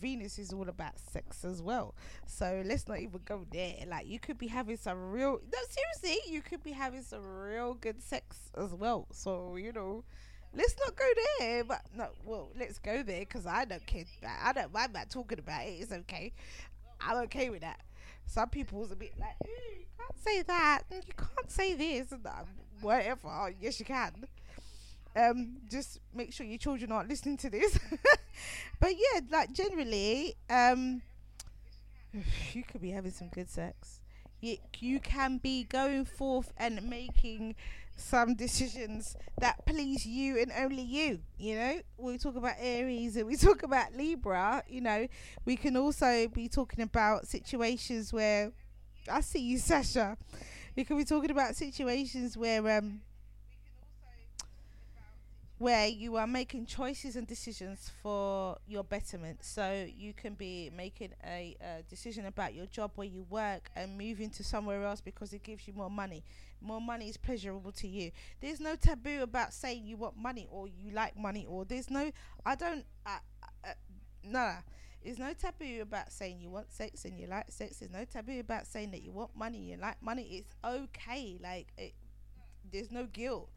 Venus is all about sex as well. So, let's not even go there. Like, you could be having some real, no, seriously, you could be having some real good sex as well. So, you know, let's not go there. But no, well, let's go there because I don't care. About, I don't mind about talking about it. It's okay. I'm okay with that. Some people's a bit like, "Mm, you can't say that. You can't say this. and Whatever. Yes, you can. Um, just make sure your children aren't listening to this. but yeah, like generally, um, you could be having some good sex. You, can be going forth and making some decisions that please you and only you. You know, we talk about Aries and we talk about Libra. You know, we can also be talking about situations where I see you, Sasha. We can be talking about situations where um where you are making choices and decisions for your betterment. So you can be making a, uh decision about your job where you work and moving to somewhere else because it gives you more money. More money is pleasurable to you. There's no taboo about saying you want money or you like money or there's no. I don't. Uh, uh, no. There's no taboo about saying you want sex and you like sex. There's no taboo about saying that you want money, you like money. It's okay. Like it, there's no guilt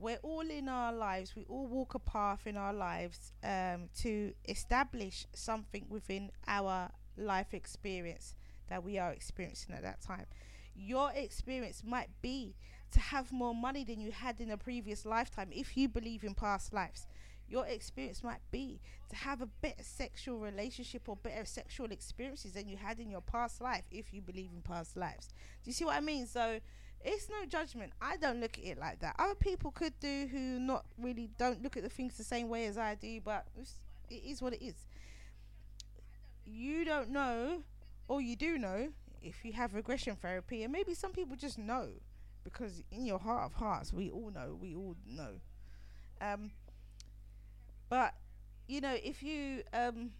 we're all in our lives we all walk a path in our lives um, to establish something within our life experience that we are experiencing at that time. Your experience might be to have more money than you had in a previous lifetime if you believe in past lives. Your experience might be to have a better sexual relationship or better sexual experiences than you had in your past life if you believe in past lives. Do you see what i mean? So it's no judgment. I don't look at it like that. Other people could do who not really don't look at the things the same way as I do, but it is what it is. You don't know, or you do know, if you have regression therapy, and maybe some people just know because in your heart of hearts, we all know, we all know. Um, but you know, if you um,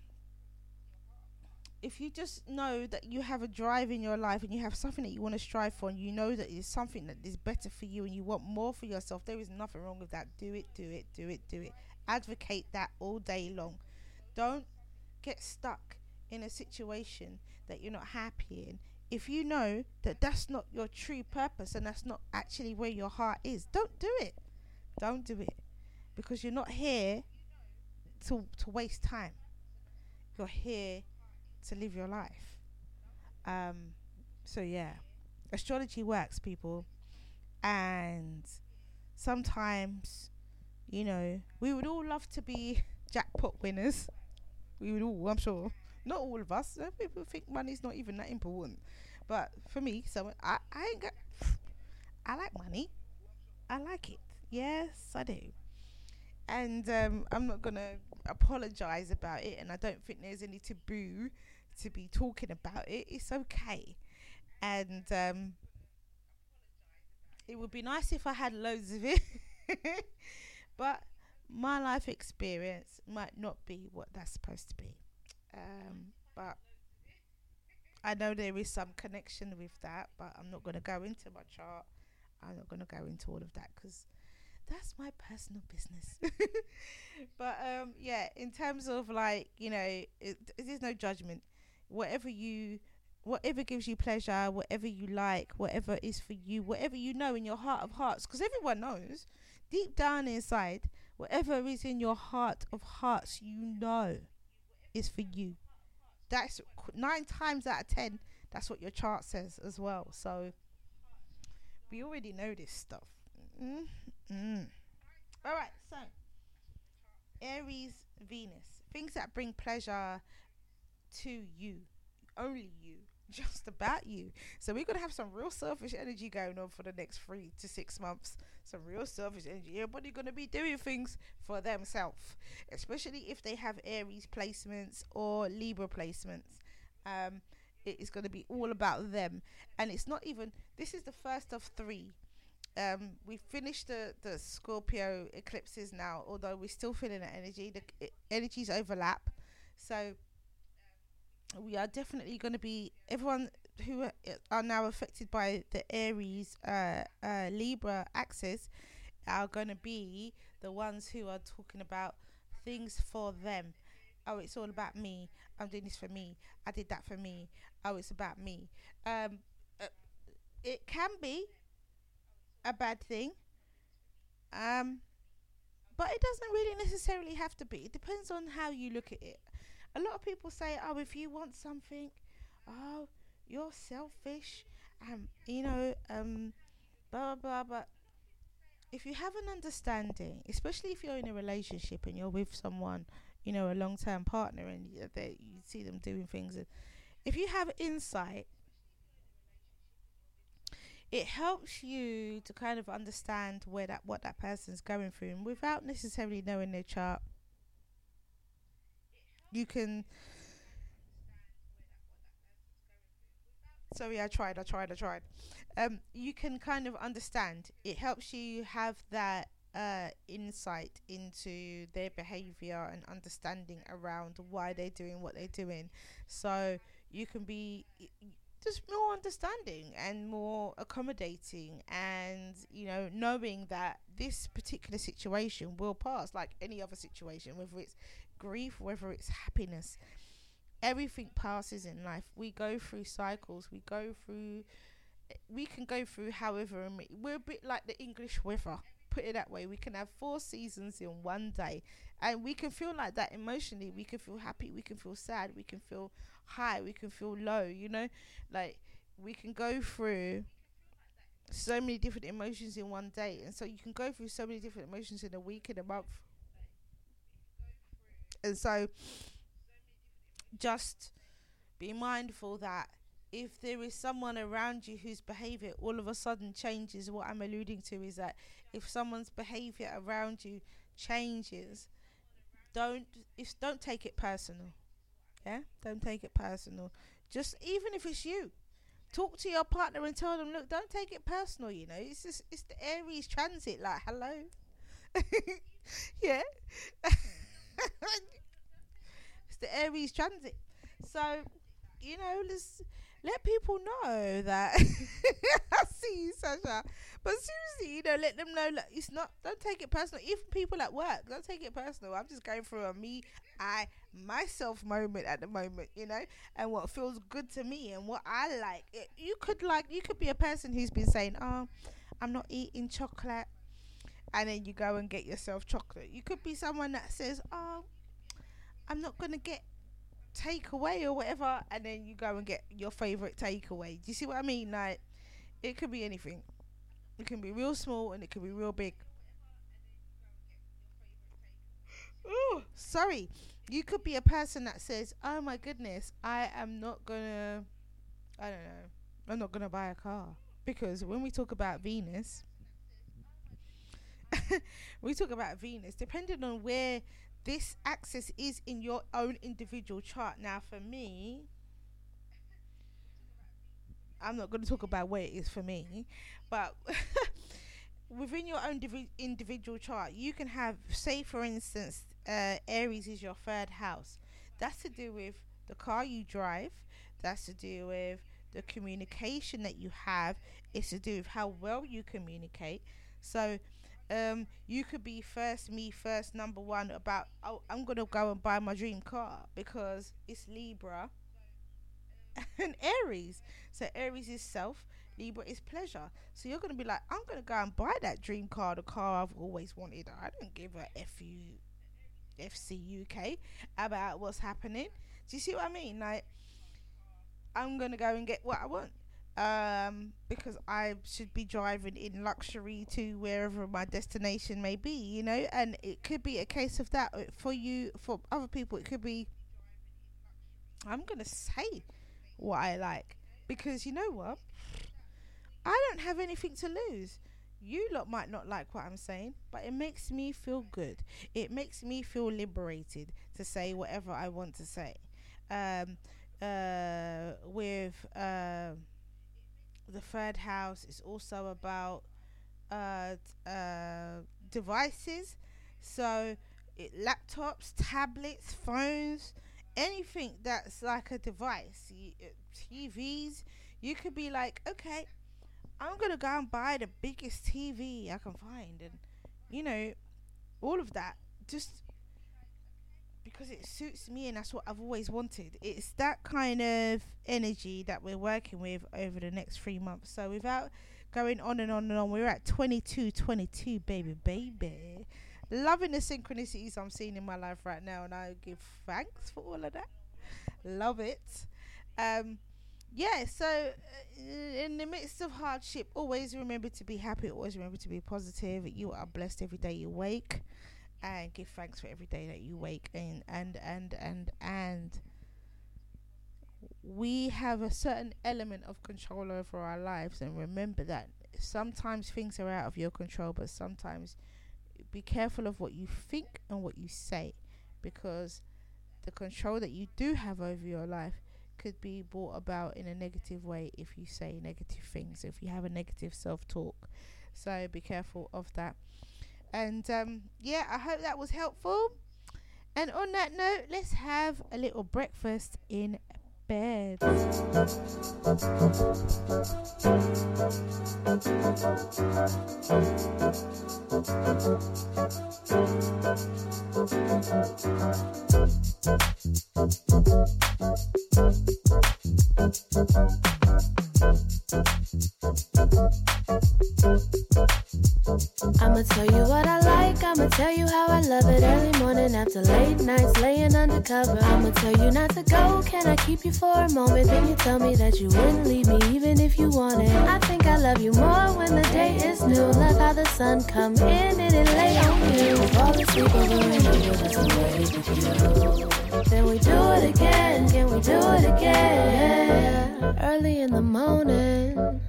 if you just know that you have a drive in your life and you have something that you want to strive for and you know that it's something that is better for you and you want more for yourself there is nothing wrong with that. Do it do it do it do it. Advocate that all day long. Don't get stuck in a situation that you're not happy in. If you know that that's not your true purpose and that's not actually where your heart is don't do it. Don't do it because you're not here to to waste time. You're here to live your life. Um, so yeah, astrology works, people, and sometimes, you know, we would all love to be jackpot winners. We would all, I'm sure, not all of us. Some people think money's not even that important, but for me, so I, I ain't got. I like money. I like it. Yes, I do. And um, I'm not gonna apologize about it, and I don't think there's any taboo to be talking about it. It's okay, and um, it would be nice if I had loads of it, but my life experience might not be what that's supposed to be. Um, but I know there is some connection with that, but I'm not going to go into my chart. I'm not going to go into all of that because that's my personal business. but um, yeah, in terms of like you know, it, there's no judgment. Whatever you, whatever gives you pleasure, whatever you like, whatever is for you, whatever you know in your heart of hearts, because everyone knows deep down inside, whatever is in your heart of hearts, you know, is for you. That's nine times out of ten. That's what your chart says as well. So we already know this stuff. mm Mm. All right, so Aries, Venus, things that bring pleasure to you, only you, just about you. So we're gonna have some real selfish energy going on for the next three to six months. Some real selfish energy. Everybody gonna be doing things for themselves, especially if they have Aries placements or Libra placements. Um, it is to be all about them, and it's not even. This is the first of three um we finished the the scorpio eclipses now although we're still feeling the energy the energies overlap so we are definitely going to be everyone who are- now affected by the aries uh, uh libra axis are going to be the ones who are talking about things for them oh it's all about me i'm doing this for me i did that for me oh it's about me um uh, it can be a bad thing. Um, but it doesn't really necessarily have to be. It depends on how you look at it. A lot of people say, "Oh, if you want something, oh, you're selfish," um, you know, um, blah blah blah. But if you have an understanding, especially if you're in a relationship and you're with someone, you know, a long-term partner, and you, you see them doing things, and if you have insight, it helps you to kind of understand where that what that person's going through, and without necessarily knowing their chart, you can. Sorry, I tried, I tried, I tried. Um, you can kind of understand. It helps you have that uh, insight into their behavior and understanding around why they're doing what they're doing. So you can be just more understanding and more accommodating and you know knowing that this particular situation will pass like any other situation whether it's grief whether it's happiness everything passes in life. We go through cycles. We go through we can go through however we're a bit like the english weather put it that way. We can have four seasons in one day and we can feel like that emotionally. We can feel happy. We can feel sad. We can feel high. We can feel low you know? Like we can go through so many different emotions in one day and so you can go through so many different emotions in a week in a month and so just be mindful that if there is someone around you whose behavior all of a sudden changes what i'm alluding to is that if someone's behavior around you changes don't if don't take it personal. Yeah? Don't take it personal. Just even if it's you talk to your partner and tell them look don't take it personal you know it's just it's the aries transit like hello. Yeah it's the aries transit so you know let's let people know that I see you, Sasha. But seriously, you know, let them know that it's not. Don't take it personal. Even people at work, don't take it personal. I'm just going through a me, I, myself moment at the moment, you know, and what feels good to me and what I like. It, you could like, you could be a person who's been saying, "Oh, I'm not eating chocolate," and then you go and get yourself chocolate. You could be someone that says, "Oh, I'm not gonna get takeaway or whatever, and then you go and get your favorite takeaway. Do you see what I mean? Like, it could be anything. It can be real small and it can be real big. Ooh, sorry. You could be a person that says, "Oh my goodness, I am not gonna, I don't know, I'm not gonna buy a car because when we talk about Venus." we talk about Venus, depending on where this axis is in your own individual chart. Now, for me, I'm not going to talk about where it is for me, but within your own divi- individual chart, you can have, say, for instance, uh, Aries is your third house. That's to do with the car you drive. That's to do with the communication that you have. It's to do with how well you communicate. So, um, you could be first, me first, number one about. Oh, I'm gonna go and buy my dream car because it's Libra and Aries. So Aries is self, Libra is pleasure. So you're gonna be like, I'm gonna go and buy that dream car, the car I've always wanted. I don't give a f u, FC UK about what's happening. Do you see what I mean? Like, I'm gonna go and get what I want. Um, because I should be driving in luxury to wherever my destination may be, you know, and it could be a case of that uh, for you. For other people, it could be. I'm gonna say what I like because you know what? I don't have anything to lose. You lot might not like what I'm saying, but it makes me feel good. It makes me feel liberated to say whatever I want to say. Um, uh, with uh, the third house, is also about uh, uh, devices. So, it, laptops, tablets, phones, anything that's like a device, uh, TVs. You could be like, okay, I'm gonna go and buy the biggest TV I can find, and you know, all of that just because it suits me and that's what I've always wanted. It's that kind of energy that we're working with over the next three months. So without going on and on and on, we're at 22, 22, baby, baby. Loving the synchronicities I'm seeing in my life right now, and I give thanks for all of that. Love it. Um, yeah, so uh, in the midst of hardship, always remember to be happy, always remember to be positive. You are blessed every day you wake, and give thanks for every day that you wake. in and and and and we have a certain element of control over our lives, and remember that sometimes things are out of your control, but sometimes be careful of what you think and what you say, because the control that you do have over your life could be brought about in a negative way if you say negative things, if you have a negative self talk. So be careful of that. And um, yeah, I hope that was helpful. And on that note, let's have a little breakfast in bed. I'ma tell you what I like, I'ma tell you how I love it. Early morning after late nights laying undercover. I'ma tell you not to go, can I keep you for a moment? Then you tell me that you wouldn't leave me even if you wanted. I think I love you more when the day is new. Love how the sun come in and it lay on you. Fall asleep over and over, the way with you. Then we do it again, can we do it again? Early in the morning,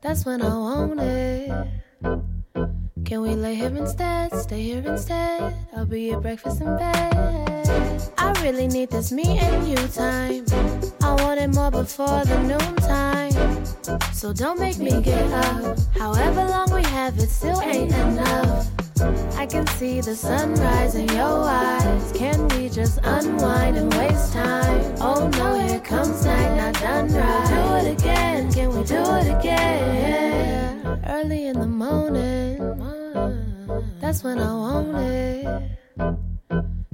that's when I want it. Can we lay here instead? Stay here instead. I'll be at breakfast in bed. I really need this me and you time. I want it more before the noon time. So don't make me get up. However long we have it, still ain't enough. I can see the sunrise in your eyes. Can we just unwind and waste time? Oh no, here comes night, not done right. Do it again, can we do that's when I want it.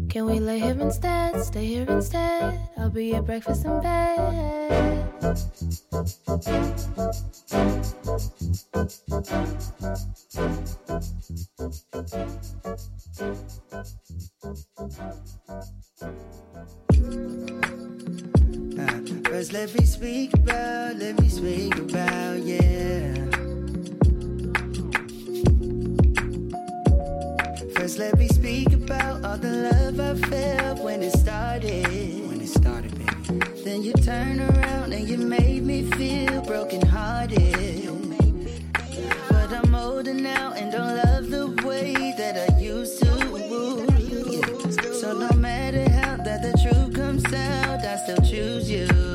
Can we lay here instead? Stay here instead. I'll be at breakfast in bed. Uh, First, let me speak about, let me speak about, yeah. First, let me speak about all the love I felt when it started. When it started, baby. Then you turn around and you made me feel brokenhearted. But I'm older now and don't love the way that I used to. So no matter how that the truth comes out, I still choose you.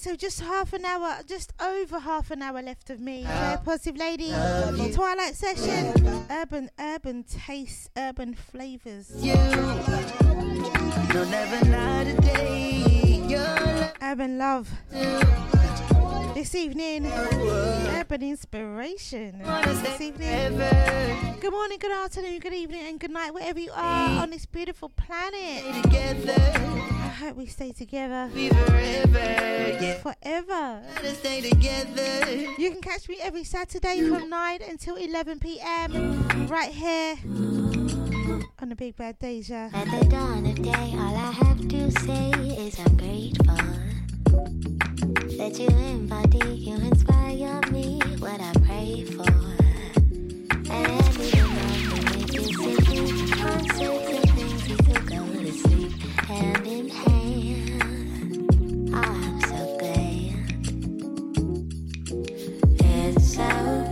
So just half an hour, just over half an hour left of me. Drea positive lady. You. Twilight session. Urban, urban tastes, urban flavors. You. No, never not a day. Urban love. This evening, urban inspiration. This evening. Good morning, good afternoon, good evening, and good night, wherever you are on this beautiful planet. I hope we stay together forever. You can catch me every Saturday from 9 until 11 p.m. right here on the Big Bad Deja. At the dawn of day, all I have to say is I'm grateful that you embody, you inspire me, what I pray for. And we make things, go to sleep hand in hand. Oh, I'm so glad. It's so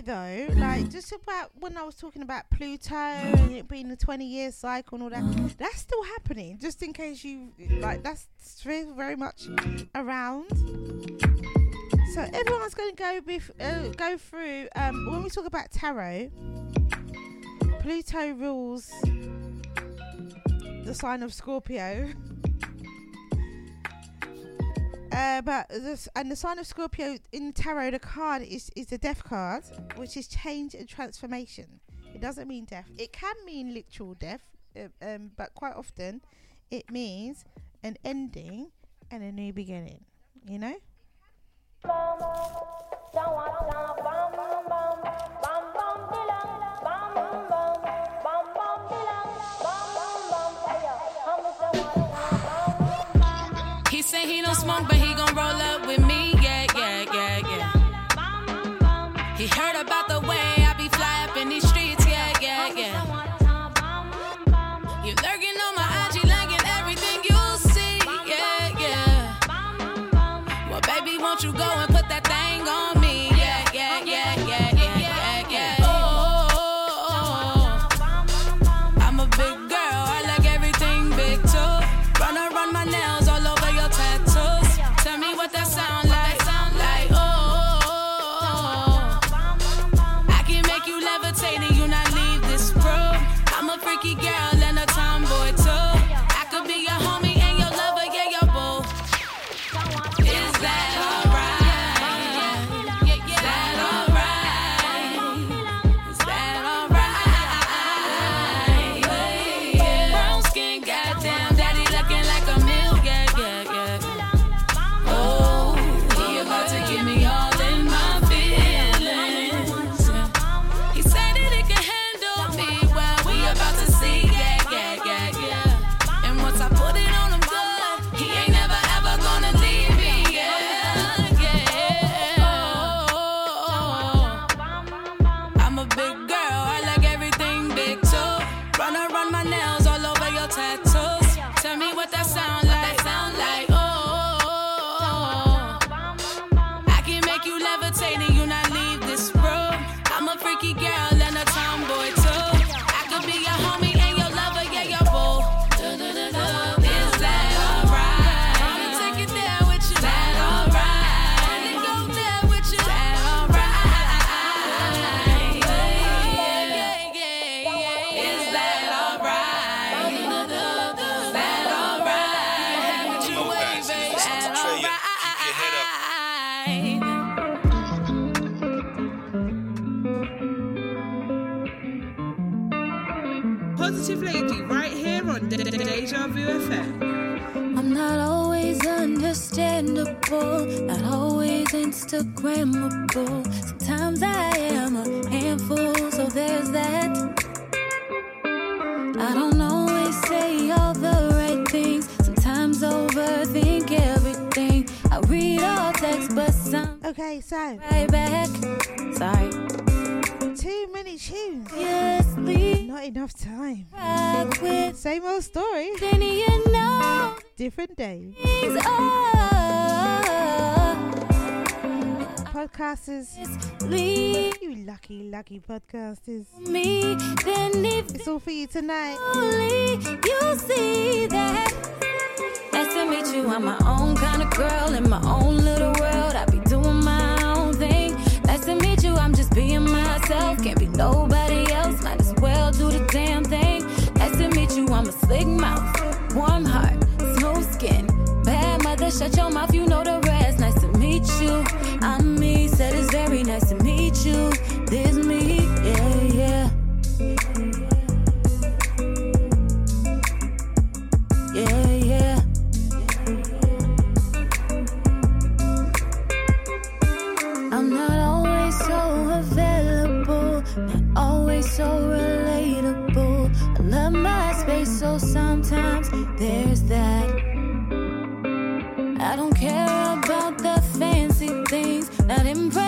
though, like just about when I was talking about Pluto and it being a 20 year cycle and all that, that's still happening. Just in case you like, that's still very much around. So everyone's going to go bef- uh, go through. Um, when we talk about tarot, Pluto rules the sign of Scorpio. Uh, but and the sign of Scorpio in tarot, the card is is the death card, which is change and transformation. It doesn't mean death. It can mean literal death, uh, um, but quite often it means an ending and a new beginning. You know. He say he don't smoke, but Podcasters, you lucky, lucky podcasters. me, then if It's all for you tonight. only you see that. Nice to meet you. I'm my own kind of girl in my own little world. I be doing my own thing. Nice to meet you. I'm just being myself. Can't be nobody else. Might as well do the damn thing. Nice to meet you. I'm a slick mouth, warm heart, smooth skin. Bad mother, shut your mouth. You know the rest. Nice to meet you. I'm nice to meet you. This me. Yeah, yeah. Yeah, yeah. I'm not always so available, not always so relatable. I love my space, so sometimes there's that. I don't care about the fancy things, not impressed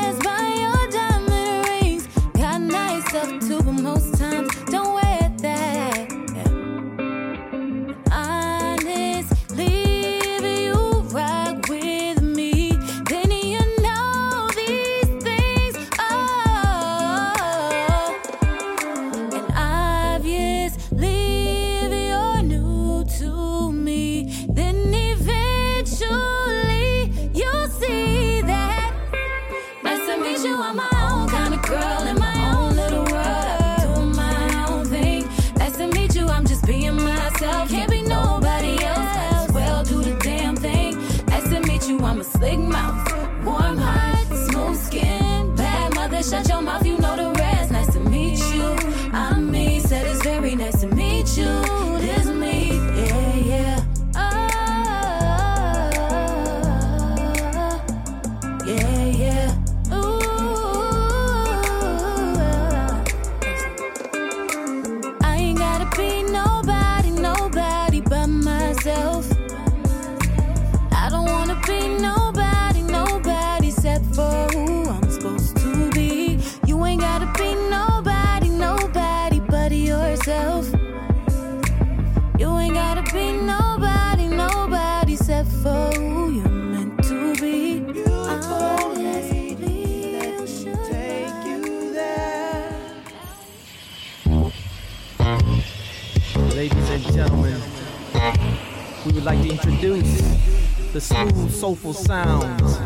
introduce the smooth, soulful sounds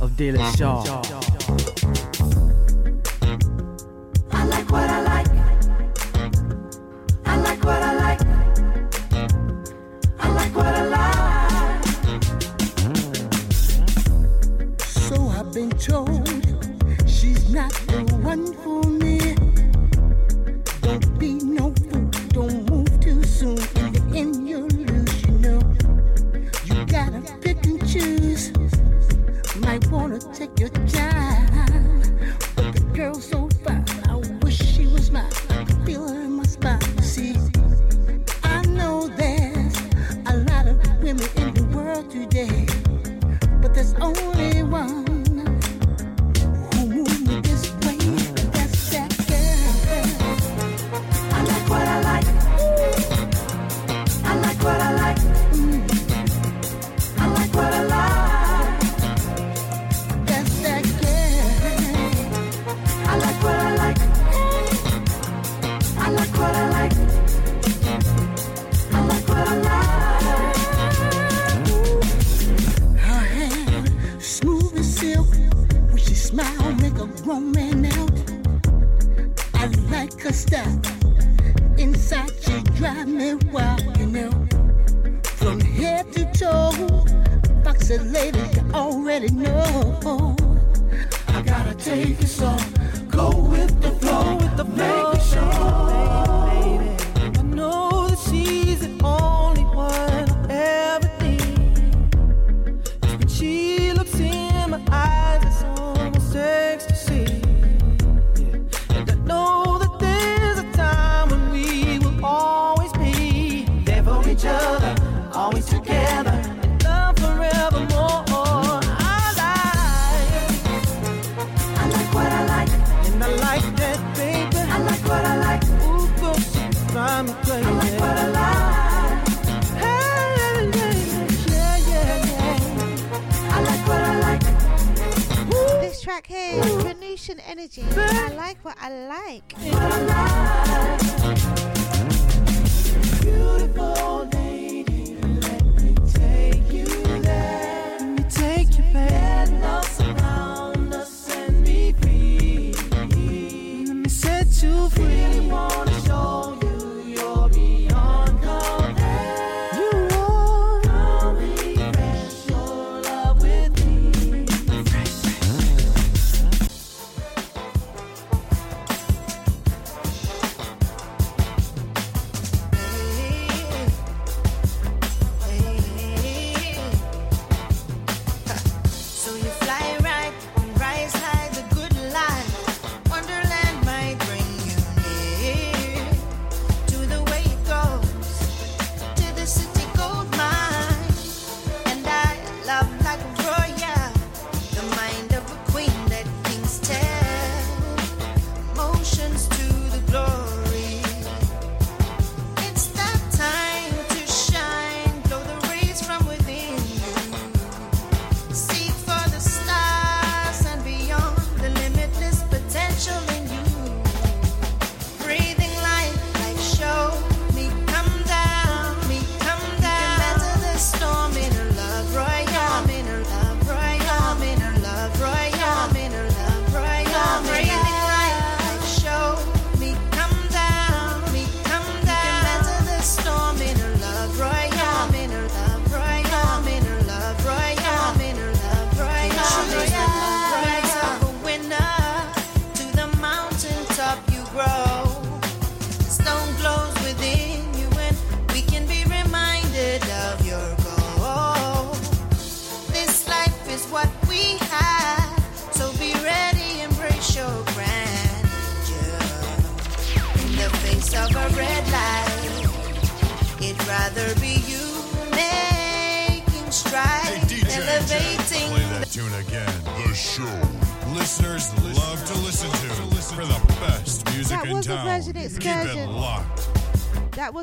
of De La Shaw.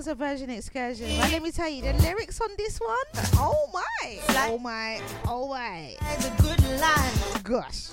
was a virgin excursion. But let me tell you, the lyrics on this one, oh my, oh my, oh my. Gosh.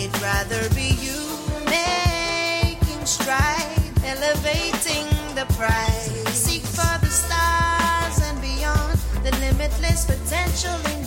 It'd rather be you making stride, elevating the prize. Seek for the stars and beyond the limitless potential.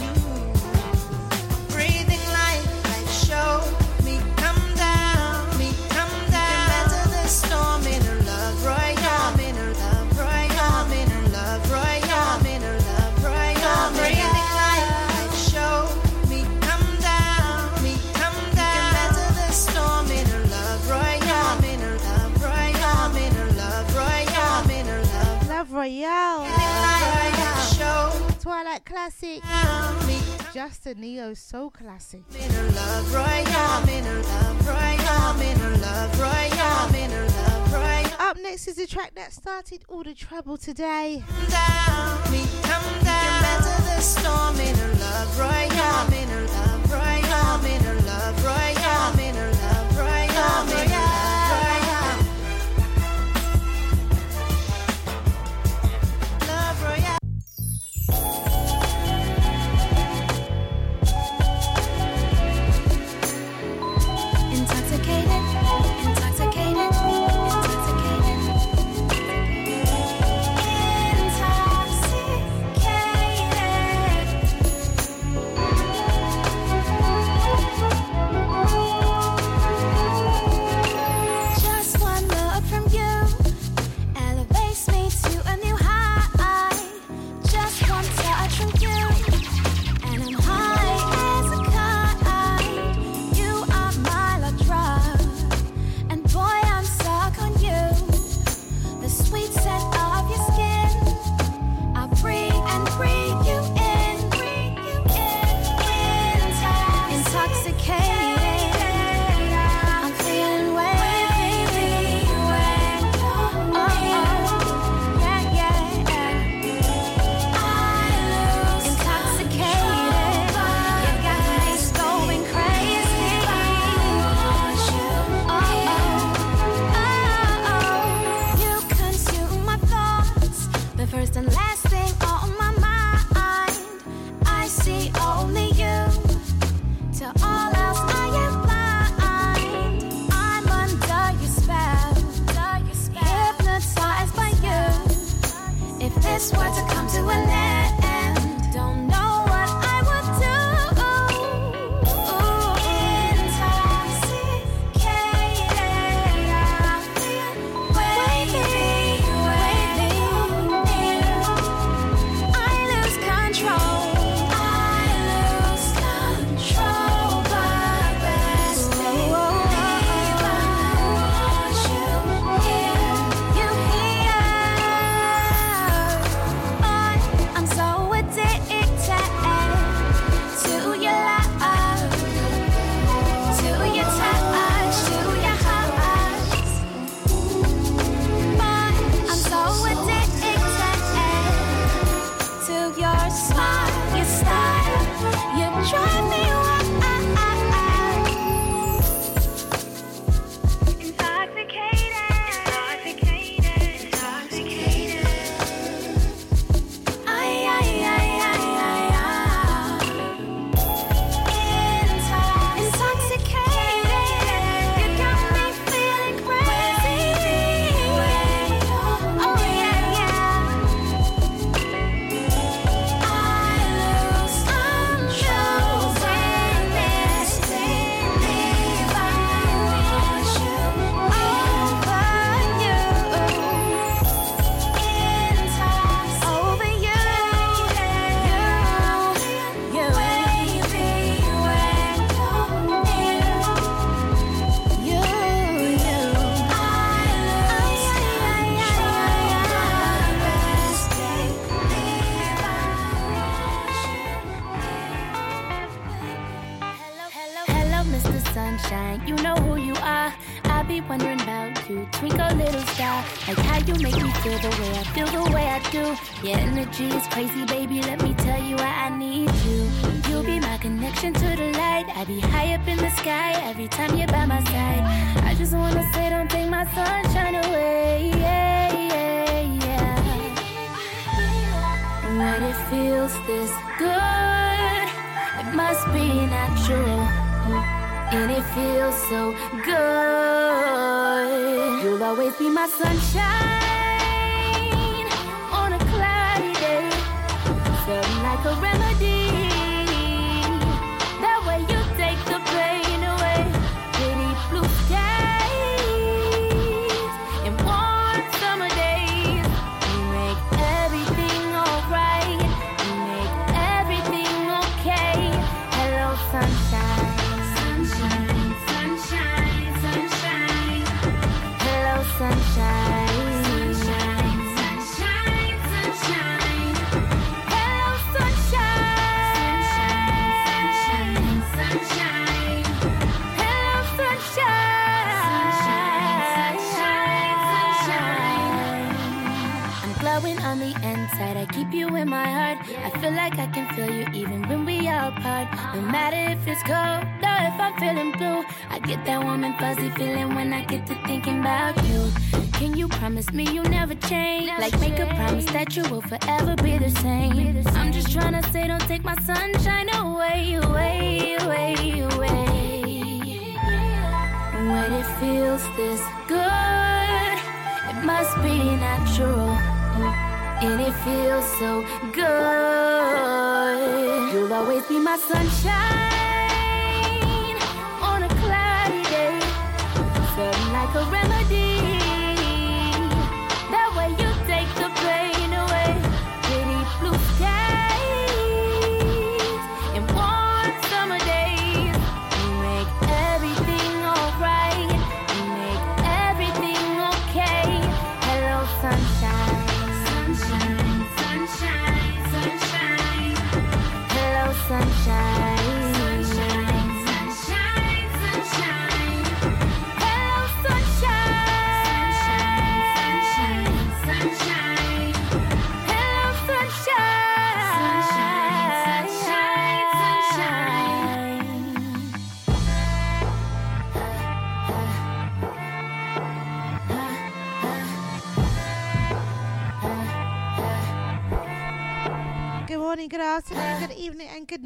classic. Justin Neo so classic. Up next is the track that started all the trouble today. Down,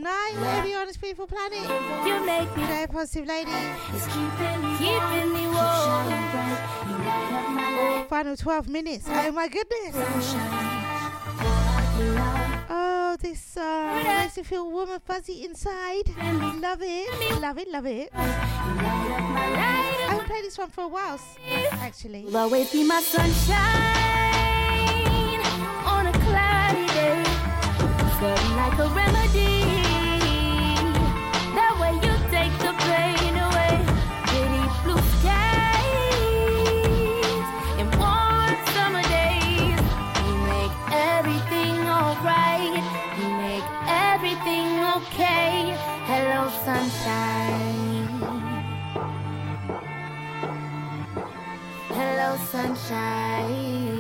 Night, whatever you on this beautiful planet. You make me. Today, positive lady. It's keeping me keeping me warm. Final 12 minutes. Oh my goodness. Oh, this uh, song makes me feel warm and fuzzy inside. Love it. Love it, love it. I haven't played this one for a while, actually. Will always be my sunshine on a cloudy day. Like a remedy. sunshine.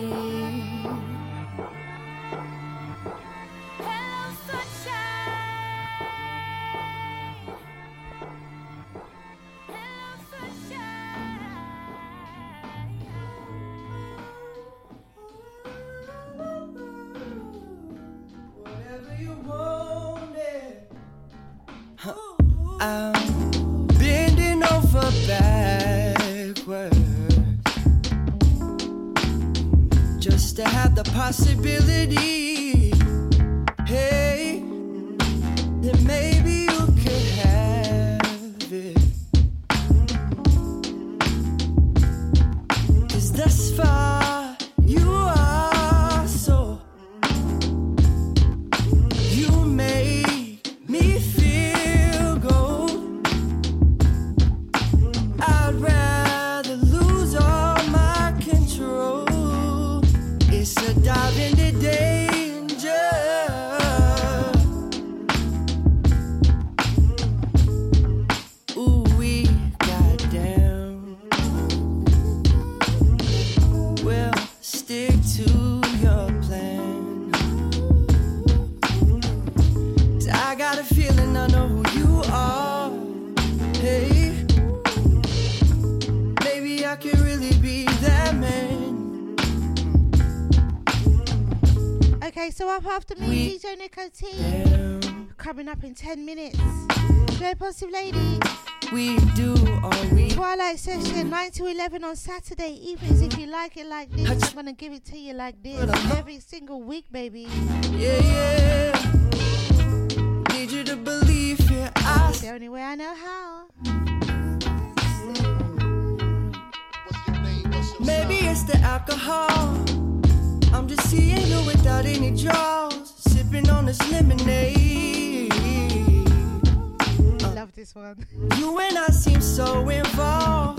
Up after me, DJ Nico T. Coming up in 10 minutes. Very positive lady. We do all we Twilight session 9 to 11 on Saturday evenings. If you like it like this, I'm gonna give it to you like this every single week, baby. Yeah, yeah. Need you to believe it. I The only way I know how. Maybe it's the alcohol. I'm just seeing you without any draws. Sipping on this lemonade. I uh, love this one. You and I seem so involved.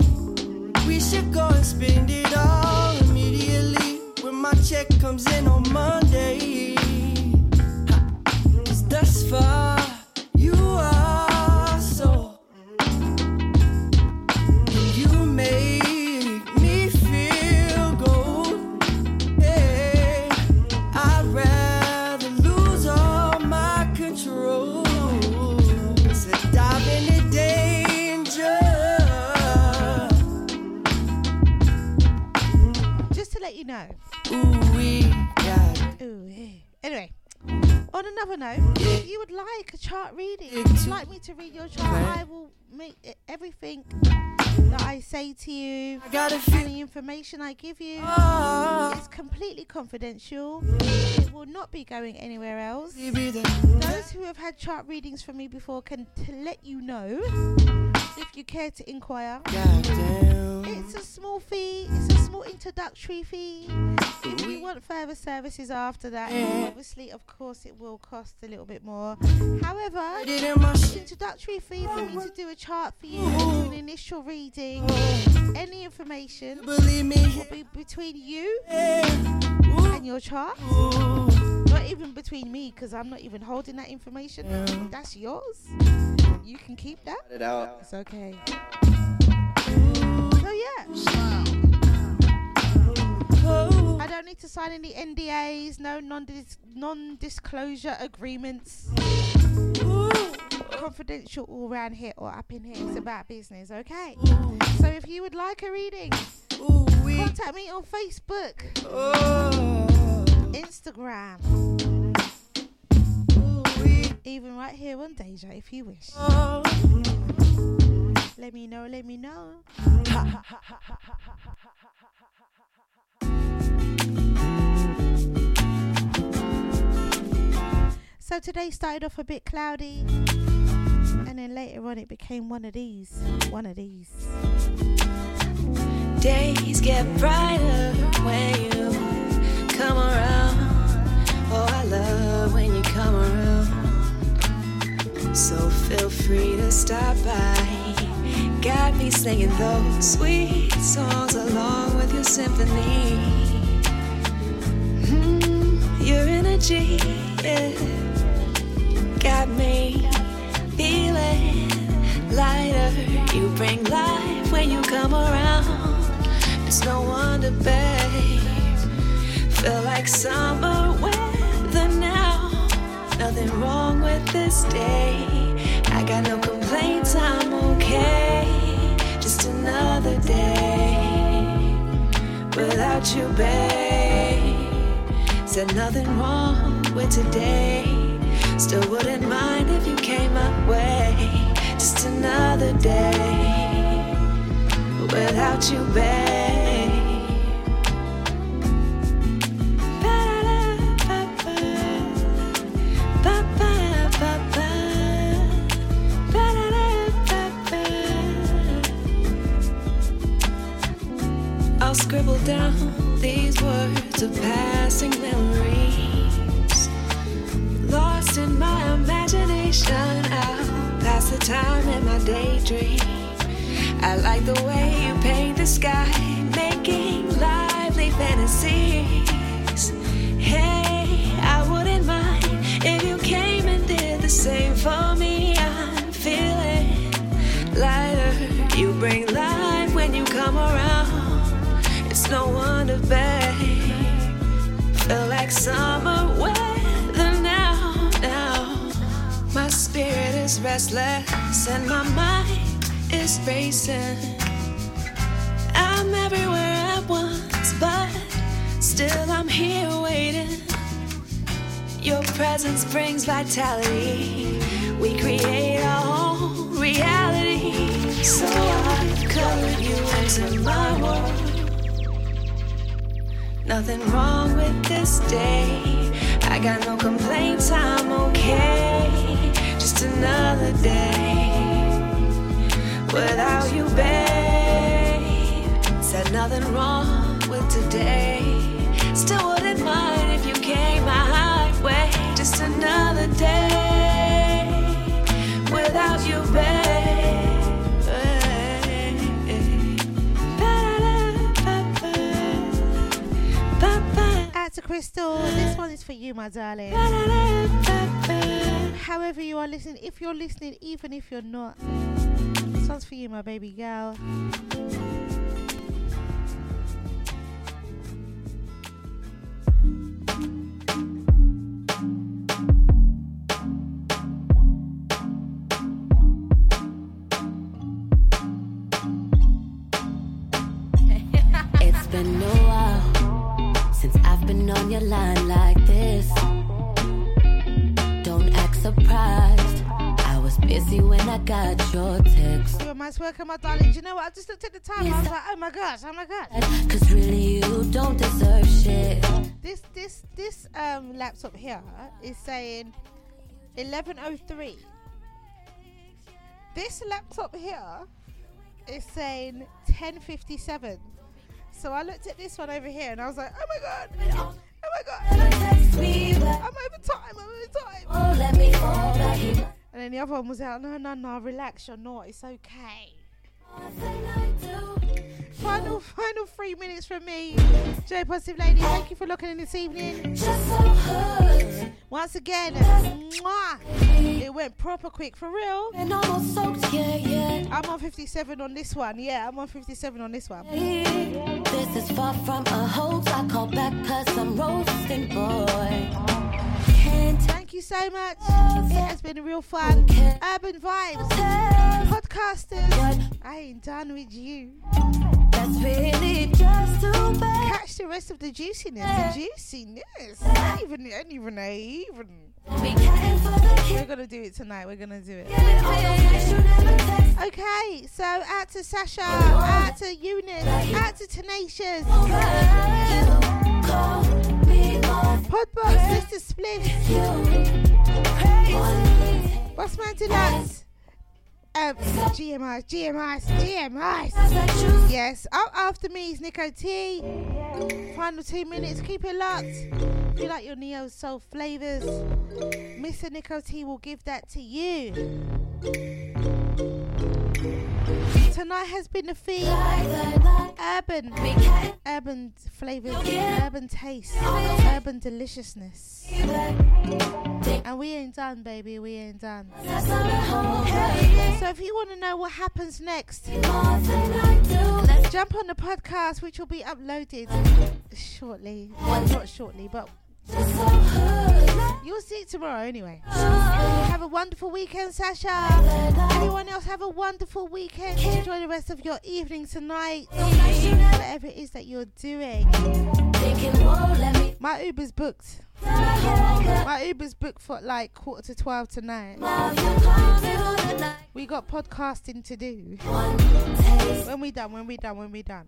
To read your chart, I will make it, everything that I say to you, any information I give you, is completely confidential. It will not be going anywhere else. Those who have had chart readings from me before can t- let you know if you care to inquire. It's a small fee, it's a small introductory fee. If you want further services after that, obviously, of course, it will cost a little bit more. However, introductory fee for me to do a chart for you, an initial reading, any information will be between you and your chart. Not even between me, because I'm not even holding that information. That's yours. You can keep that. It out. It's okay. So yeah. I don't need to sign any NDAs, no non-dis- non-disclosure agreements. Confidential all round here or up in here. It's about business, okay? So if you would like a reading, contact me on Facebook, oh. Instagram, even right here on Deja if you wish. Let me know, let me know. So today started off a bit cloudy, and then later on it became one of these. One of these. Days get brighter when you come around. Oh, I love when you come around. So feel free to stop by. Got me singing those sweet songs along with your symphony. Mm, your energy yeah, got me feeling lighter. You bring life when you come around. It's no wonder, babe. Feel like summer now. Nothing wrong with this day. I got no complaints, I'm okay. Just another day without you, babe. Said nothing wrong with today. Still wouldn't mind if you came my way. Just another day without you, babe. Scribble down these words of passing memories. Lost in my imagination, I'll pass the time in my daydream. I like the way you paint the sky, making lively fantasies. Hey, I wouldn't mind if you came and did the same for me. I'm feeling lighter. You bring It's no wonder, babe. Feel like summer weather now, now. My spirit is restless and my mind is racing. I'm everywhere at once, but still I'm here waiting. Your presence brings vitality. We create our own reality. So I've colored you into my world. Nothing wrong with this day. I got no complaints, I'm okay. Just another day without you, babe. Said nothing wrong with today. Still wouldn't mind if you came my way. Just another day without you, babe. Crystal. This one is for you, my darling. However you are listening, if you're listening, even if you're not, this one's for you, my baby girl. Welcome, my darling. Do you know what? I just looked at the time. I was like, oh my gosh, oh my gosh. Cause really you don't deserve shit. This this this um laptop here is saying 11:03. This laptop here is saying 10:57. So I looked at this one over here and I was like, oh my god, oh my god, I'm over time, I'm over time. And then the other one was out, no, no, no, relax, you're not, it's okay. Final, final three minutes from me. J Positive Lady, thank you for looking in this evening. Once again, mwah, it went proper quick for real. I'm on 57 on this one. Yeah, I'm on 57 on this one. This is far from a hoax. I call back cause I'm roasting, boy. Thank you so much. It has been real fun. Urban Vibes, podcasters. I ain't done with you. That's really just too bad. Catch the rest of the juiciness. The juiciness. Ain't even, ain't even, ain't even. We're gonna do it tonight. We're gonna do it. Okay, so out to Sasha, out to Eunice, out to Tenacious. Podbox, Mr. Spliff. What's man Deluxe? Um, GMIs, GMIs, GMIs. Yes, up after me is Nico T. Final two minutes, keep it locked. If you like your Neo Soul flavors, Mr. Nico T will give that to you. Tonight has been the theme urban, urban flavors, urban taste, urban deliciousness. And we ain't done, baby, we ain't done. So if you want to know what happens next, jump on the podcast, which will be uploaded shortly. Well, not shortly, but You'll see it tomorrow anyway. Have a wonderful weekend, Sasha. Anyone else have a wonderful weekend. Enjoy the rest of your evening tonight. Whatever it is that you're doing. My Uber's booked. My Uber's booked for like quarter to 12 tonight. We got podcasting to do. When we done, when we done, when we done.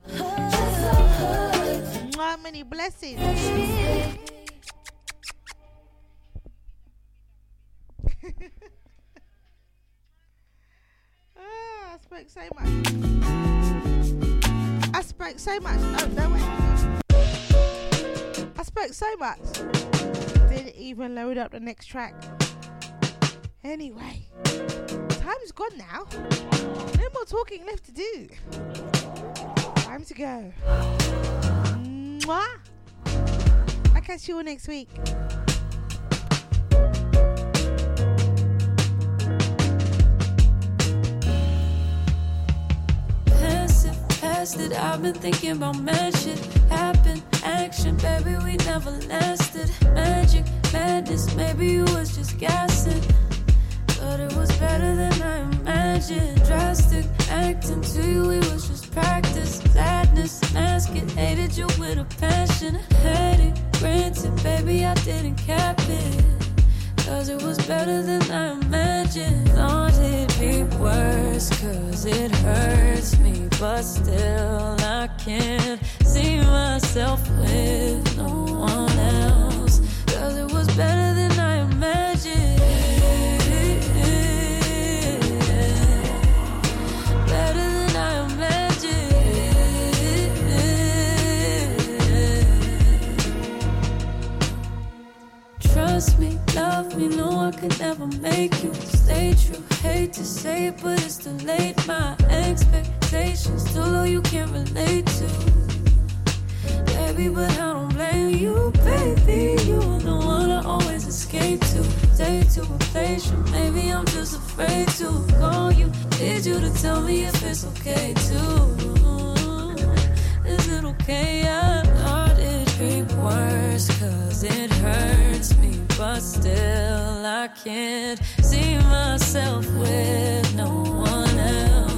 Mwah, many blessings. Ah, I spoke so much. I spoke so much. Oh, no. I spoke so much. Didn't even load up the next track. Anyway, time's gone now. No more talking left to do. Time to go. Mwah. I'll catch you all next week. I've been thinking about mad shit. Happen, action, baby, we never lasted. Magic, madness, maybe you was just gassing. But it was better than I imagined. Drastic, acting to you, it was just practice. Sadness, mask it, hated you with a passion. Had it, granted, baby, I didn't cap it. Cause it was better than I imagined. Thought it'd be worse, cause it hurts me. But still, I can't see myself with no one else. Cause it was better than trust me, love me. No, I could never make you stay true. Hate to say it, but it's too late. My expectations too low, you can't relate to. Baby, but I don't blame you, baby. You're the one I always escape to. Stay too impatient, maybe I'm just afraid to call you. Need you to tell me if it's okay too. Is it okay? I thought it'd be worse, cause it hurts me but still I can't see myself with no one else.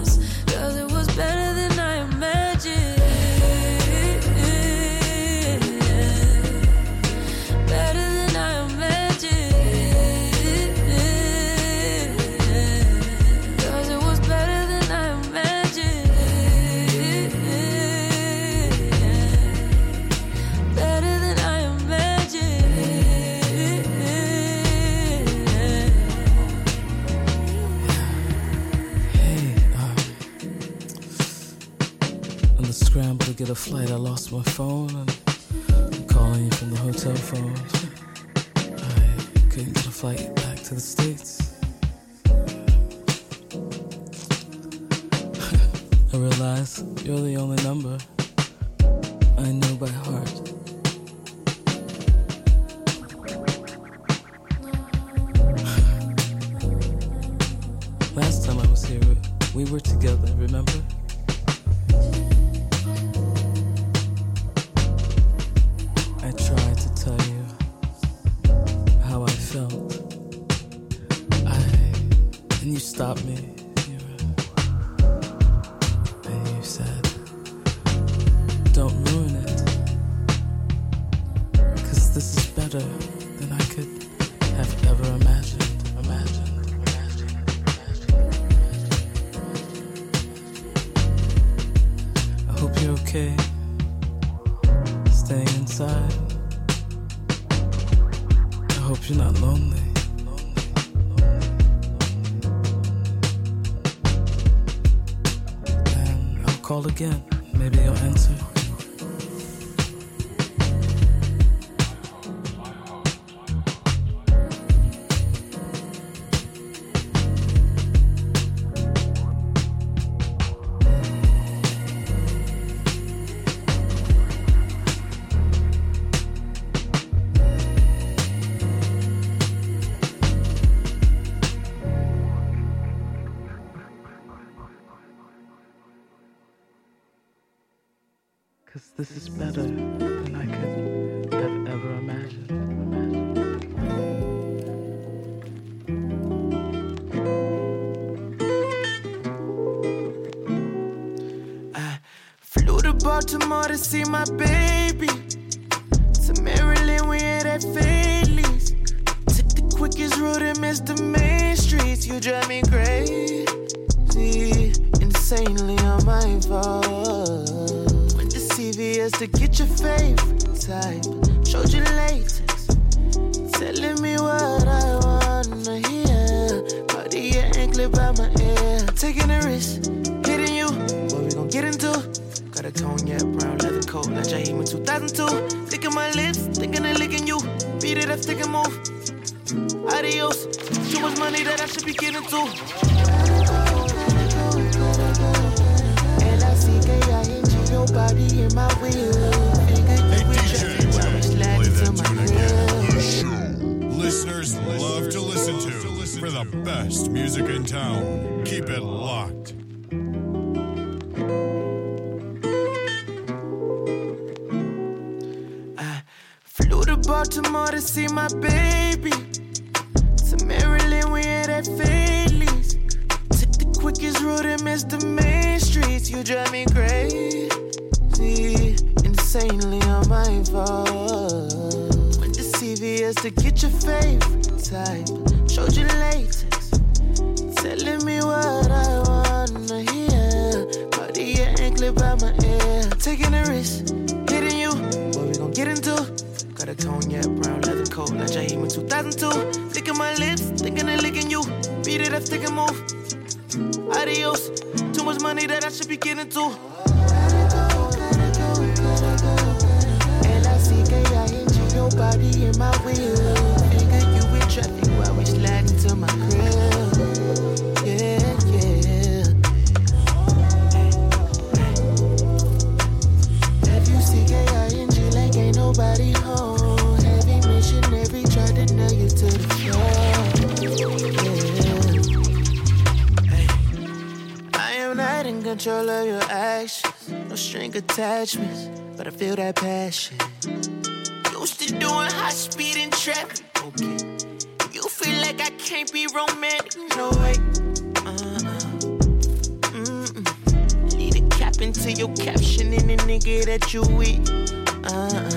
you eat. Uh, uh-uh.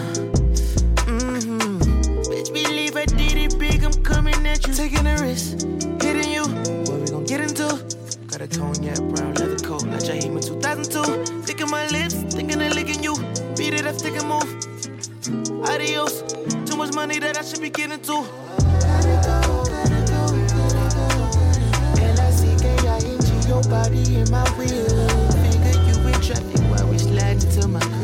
mm-hmm. Bitch, believe I did it big. I'm coming at you. Taking a risk, hitting you. What we gon' get into? Got a cognac brown leather coat. Not your heme 2002. Licking my lips, thinking of licking you. Beat it up, stick and move. Adios. Too much money that I should be getting to. your body in my wheel. Figure you in traffic while we sliding to my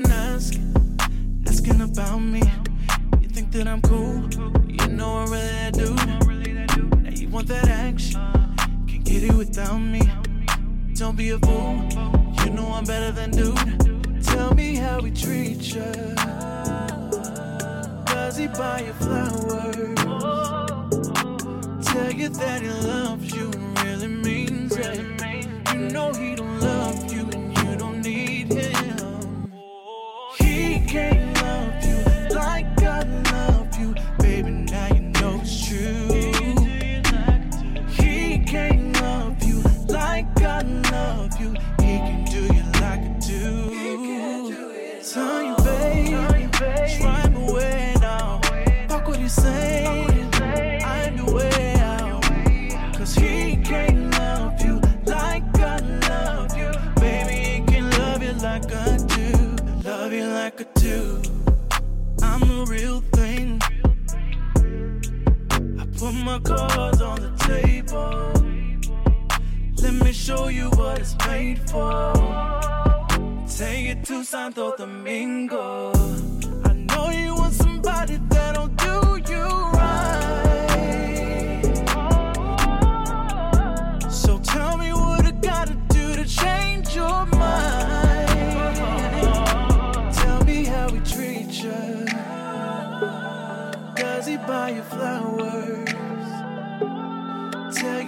been asking, asking about me. You think that I'm cool? You know I really I do. Now you want that action, can't get it without me. Don't be a fool, you know I'm better than dude. Tell me how we treat you. Does he buy you flowers? Tell you that he loves you and really means it. You know he don't came. cards on the table. Let me show you what it's made for. Take it to Santo Domingo. I know you want somebody that'll do you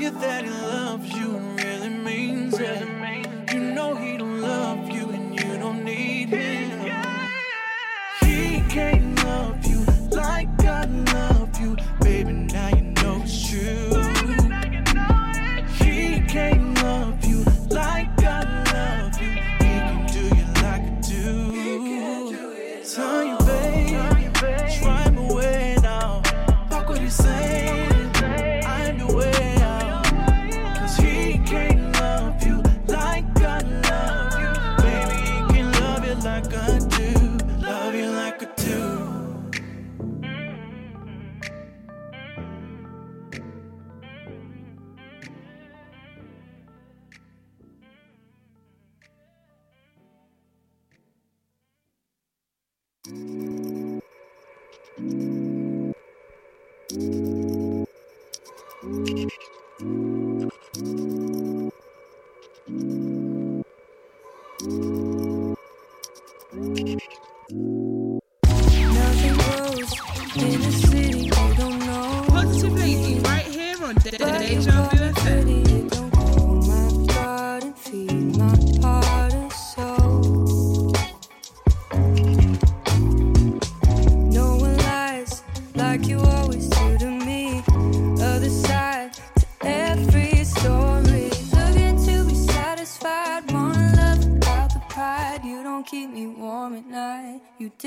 you that he loves you and really means it. You know he don't love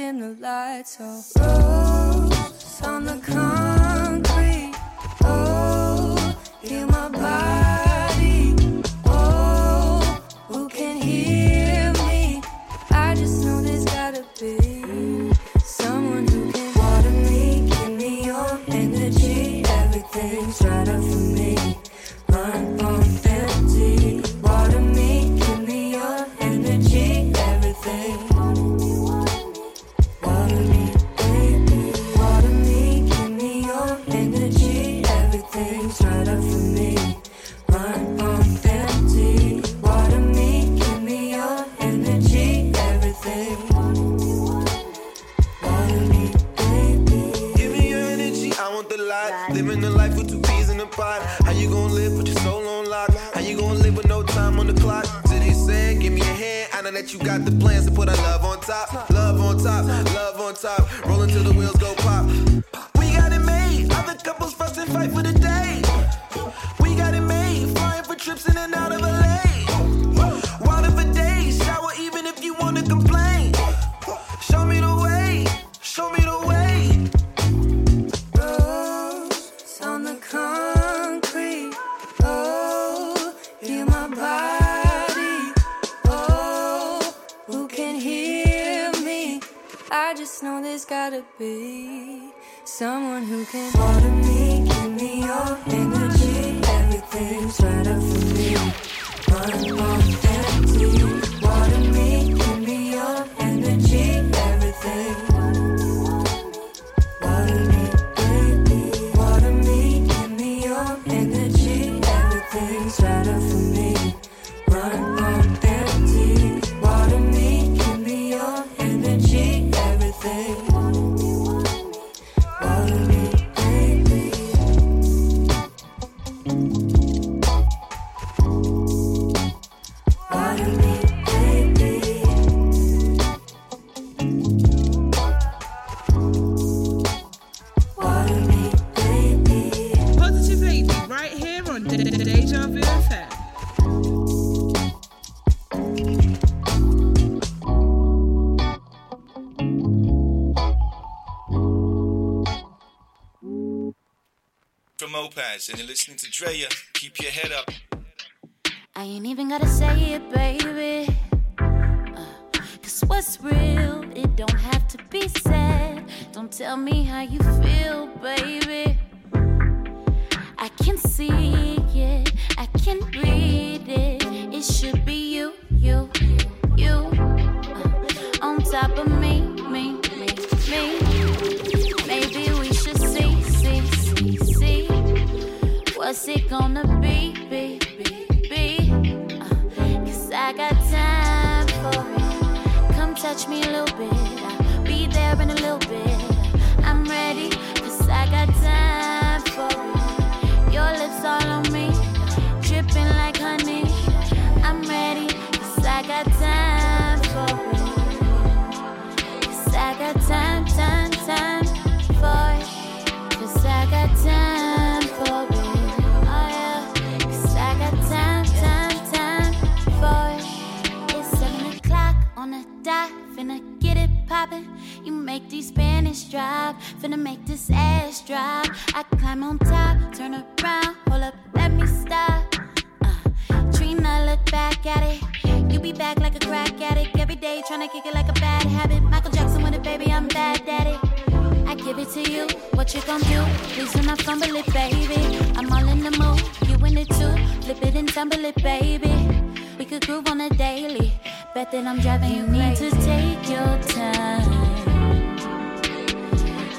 in the lights. So, rose on the con. you got the plans to put our love on top, love on top. can. Opaz, and you're listening to Drea. Keep your head up. I ain't even gotta say it, baby. Uh, Cause what's real, it don't have to be said. Don't tell me how you feel, baby. I can see it, I can read it. It should be you, you, you. Uh, on top of me, me. What's it gonna be, be, be, be? Uh, Cause I got time for it. Come touch me a little bit. I'll be there in a little bit. I'm ready, cause I got time for it. Your lips all on me, dripping like honey. I'm ready, cause I got time for it. Cause I got time, time, time the. Finna get it poppin'. You make these Spanish drop. Finna make this ass drop. I climb on top, turn around, hold up, let me stop. Uh, Trina, look back at it. You be back like a crack addict. Every day tryna kick it like a bad habit. Michael Jackson with it, baby, I'm bad it. I give it to you, what you gon' do? Please do not fumble it, baby. I'm all in the mood, you in it too. Flip it and tumble it, baby. We could groove on a daily. Bet that I'm driving you, need to take your time.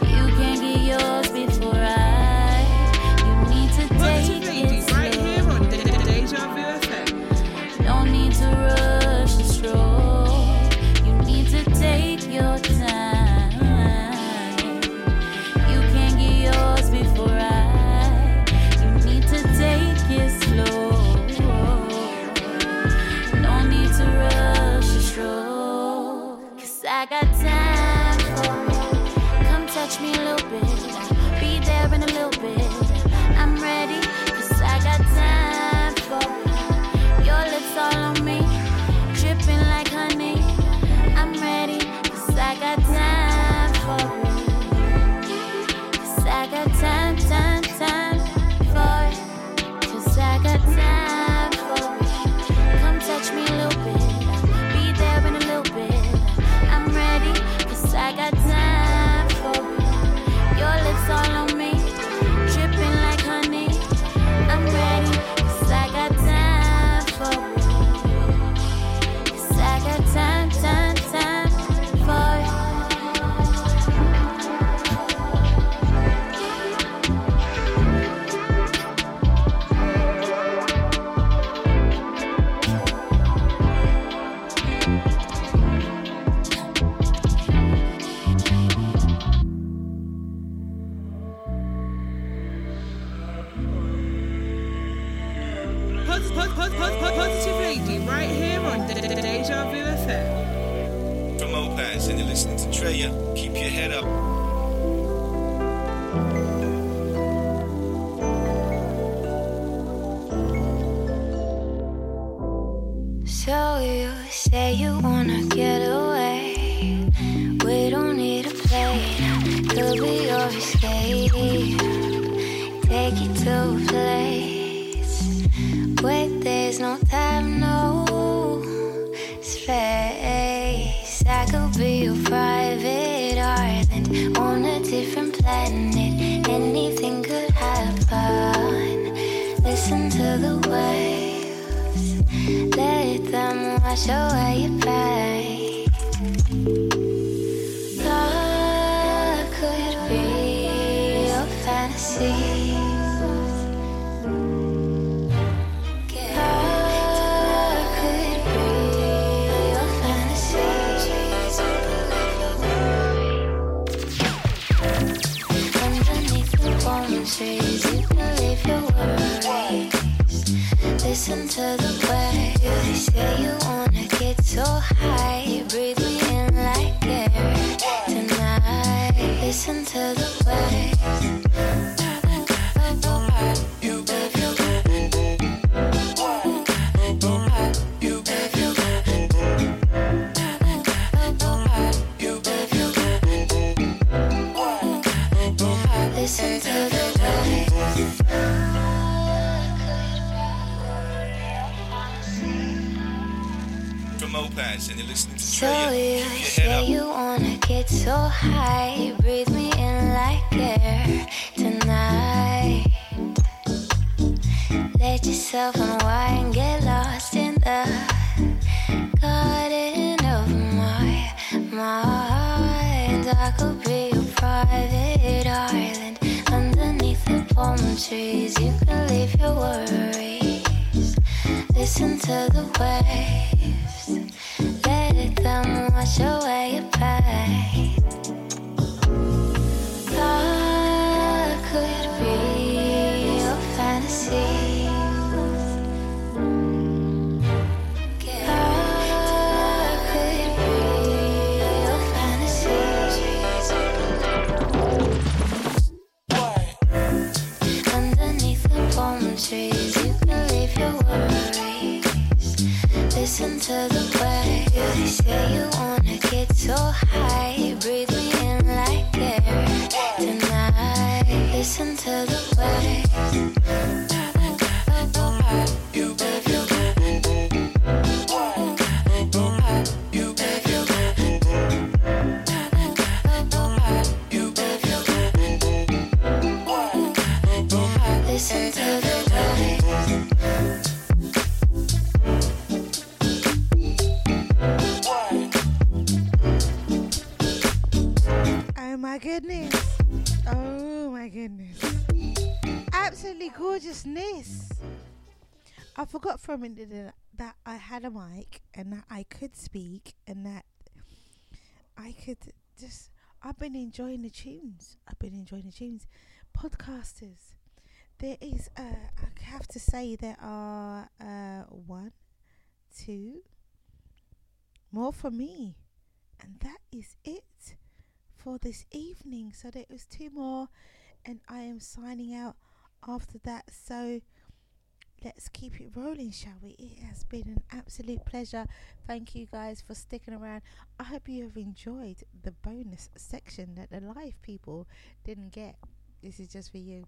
You can get yours before I. touch me a little bit. Be there in a little bit. I'm ready. Cause I got time for it. Your lips all on me, dripping like honey. I'm ready, cause I got them wash away your Pads, and you're listening to So Drea. you say you wanna get so high, breathe me in like air tonight. Let yourself unwind, get lost in the garden of my mind. I could be your private island underneath the palm trees. You can leave your worries, listen to the waves. Let them wash away your pain. Could be your fantasy. Goodness. Oh my goodness. Absolutely gorgeousness. I forgot for a minute that- I had a mic and that I could speak and that I could just. I've been enjoying the tunes. I've been enjoying the tunes. Podcasters. There is, uh, I have to say, there are uh, one, two, more for me. And that is it for this evening. So there was two more, and I am signing out after that. So let's keep it rolling, shall we? It has been an absolute pleasure. Thank you guys for sticking around. I hope you have enjoyed the bonus section that the live people didn't get. This is just for you.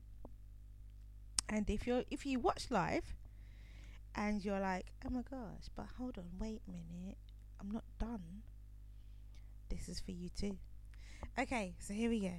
And if you're if you watch live and you're like, oh my gosh, but hold on, wait a minute, I'm not done. This is for you too. Okay, so here we go.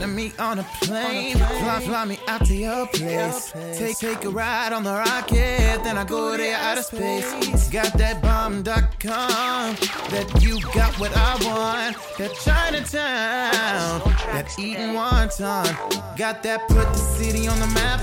Putting me on a plane. Fly, fly me out to your place. Take, take a ride on the rocket, then I go there out of space. Got that bomb.com, that you got what I want. That Chinatown, that eating wonton. Got that put the city on the map.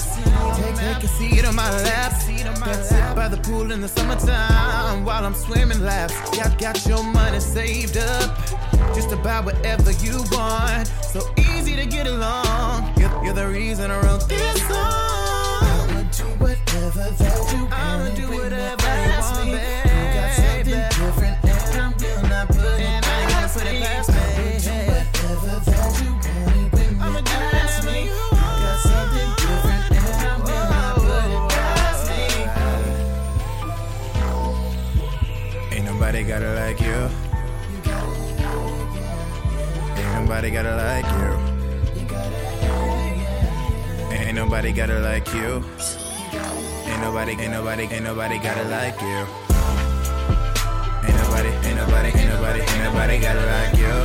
Take, take a seat on my lap. That sit by the pool in the summertime while I'm swimming laps. Got, got your money saved up. Just about whatever you want. So easy to get along. You're, you're the reason I wrote this song. I'ma do whatever that you want. I'ma do whatever you want, babe. You got something different, and I'm will not put it past me. I'ma do whatever that you want with me. I'ma do ask me. You got something different, and I will not put it past me. Ain't nobody got it like you. Nobody got it like you. Ain't nobody got it like you. Ain't nobody, ain't nobody, ain't nobody got it like you. Ain't nobody, ain't nobody, ain't nobody, ain't nobody got it like you.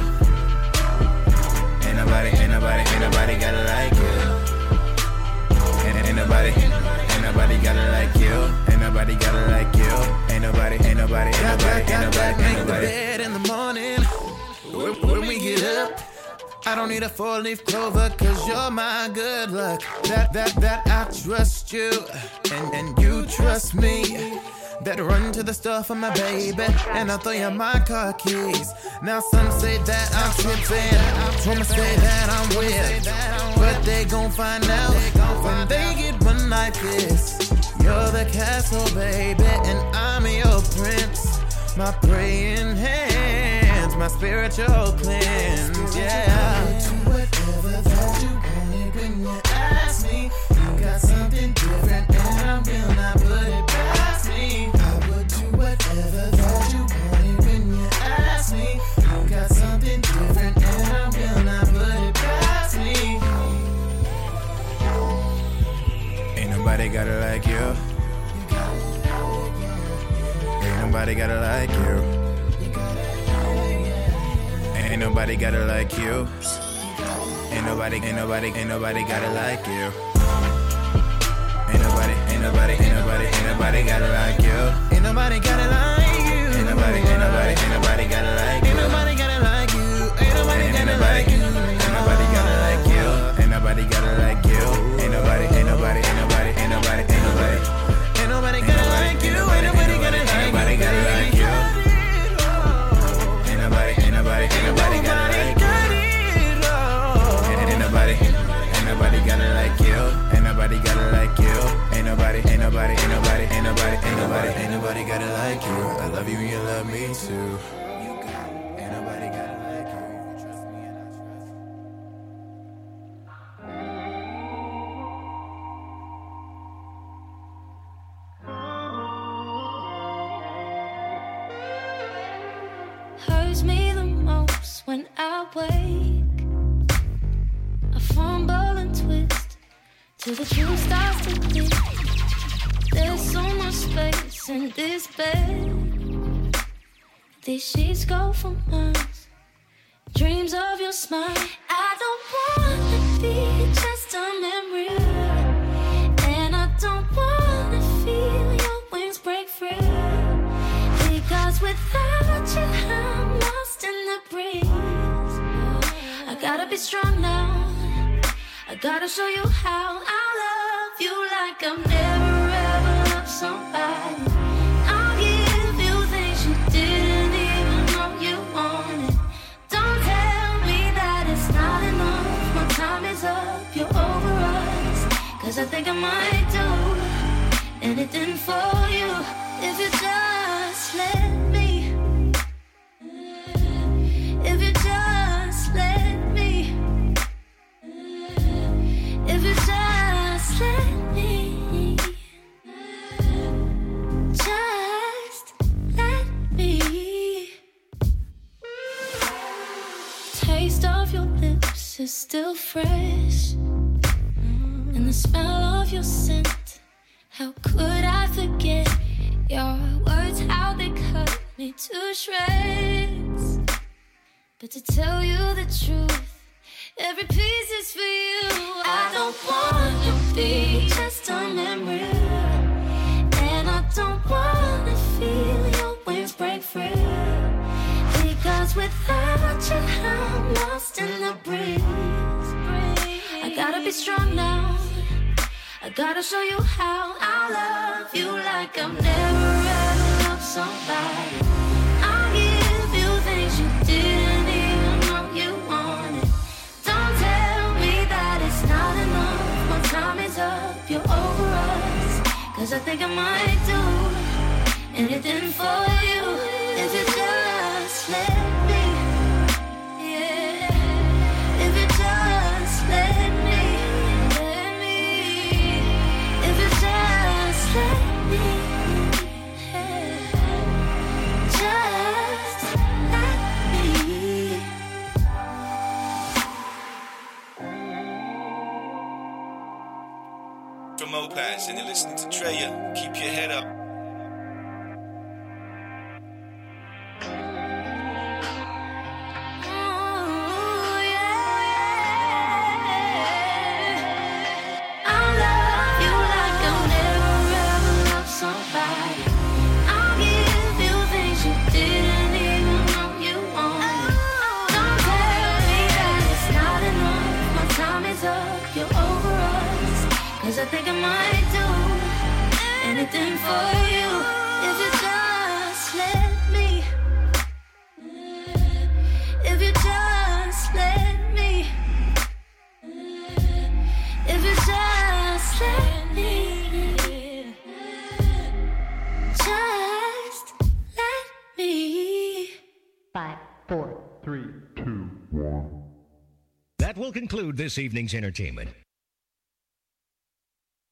Ain't nobody, ain't nobody, ain't nobody got it like you. Ain't, nobody, ain't nobody got it like you. Ain't nobody got it like you. Ain't nobody, ain't nobody, ain't nobody, ain't nobody, ain't nobody. Bed in the morning when we get up. I don't need a four leaf clover, cause you're my good luck. That, that, that I trust you, and, and you trust me. Better run to the store for my baby, and I'll throw you my car keys. Now some say that I'm tripping, some say that I'm weird, but they gon' find out when they get one like this. You're the castle, baby, and I'm your prince. My praying hands, my spiritual cleanse, yeah. Do whatever that you wanted when you ask me. You got something different, and I will not put it past me. I would do whatever that you wanted when you ask me. You got something different, and I will not put it past me. Ain't nobody got it like you. Ain't nobody got it like you. Ain't nobody got it like you. Ain't nobody, ain't nobody, ain't nobody got it like you. Ain't nobody, ain't nobody, ain't nobody, ain't nobody got it like you. Ain't nobody got it like you. Ain't nobody, ain't nobody, ain't nobody got it like you. Ain't nobody got it like you. Ain't nobody got it like you. Ain't nobody got it like you. Ain't nobody got it like you. Nobody, ain't nobody, got it like you. I love you and you love me too. Ain't nobody got it like you. Trust me and I trust you. hurts me the most when I wake. I fumble and twist till the truth starts to click. There's so much space in this bed. These sheets go for months. Dreams of your smile. I don't wanna be just a memory. And I don't wanna feel your wings break free. Because without you, I'm lost in the breeze. I gotta be strong now. I gotta show you how I love you like I'm never somebody. I'll give you things you didn't even know you wanted. Don't tell me that it's not enough. My time is up, you're over us. Cause I think I might do anything for you if you just let is still fresh. And the smell of your scent. How could I forget your words? How they cut me to shreds. But to tell you the truth, every piece is for you. I don't wanna be just a memory. And I don't wanna feel your wings break free. Because without you, I'm lost in the breeze. I gotta be strong now. I gotta show you how I love you like I've never ever loved somebody. I'll give you things you didn't even know you wanted. Don't tell me that it's not enough. My time is up, you're over us. Cause I think I might do anything for you if you just let From Opaz, and you're listening to Drea. Keep your head up. anything for you if you just let me. If you just let me. If you just let me. Just let me. Five, four, three, two, one. That will conclude this evening's entertainment.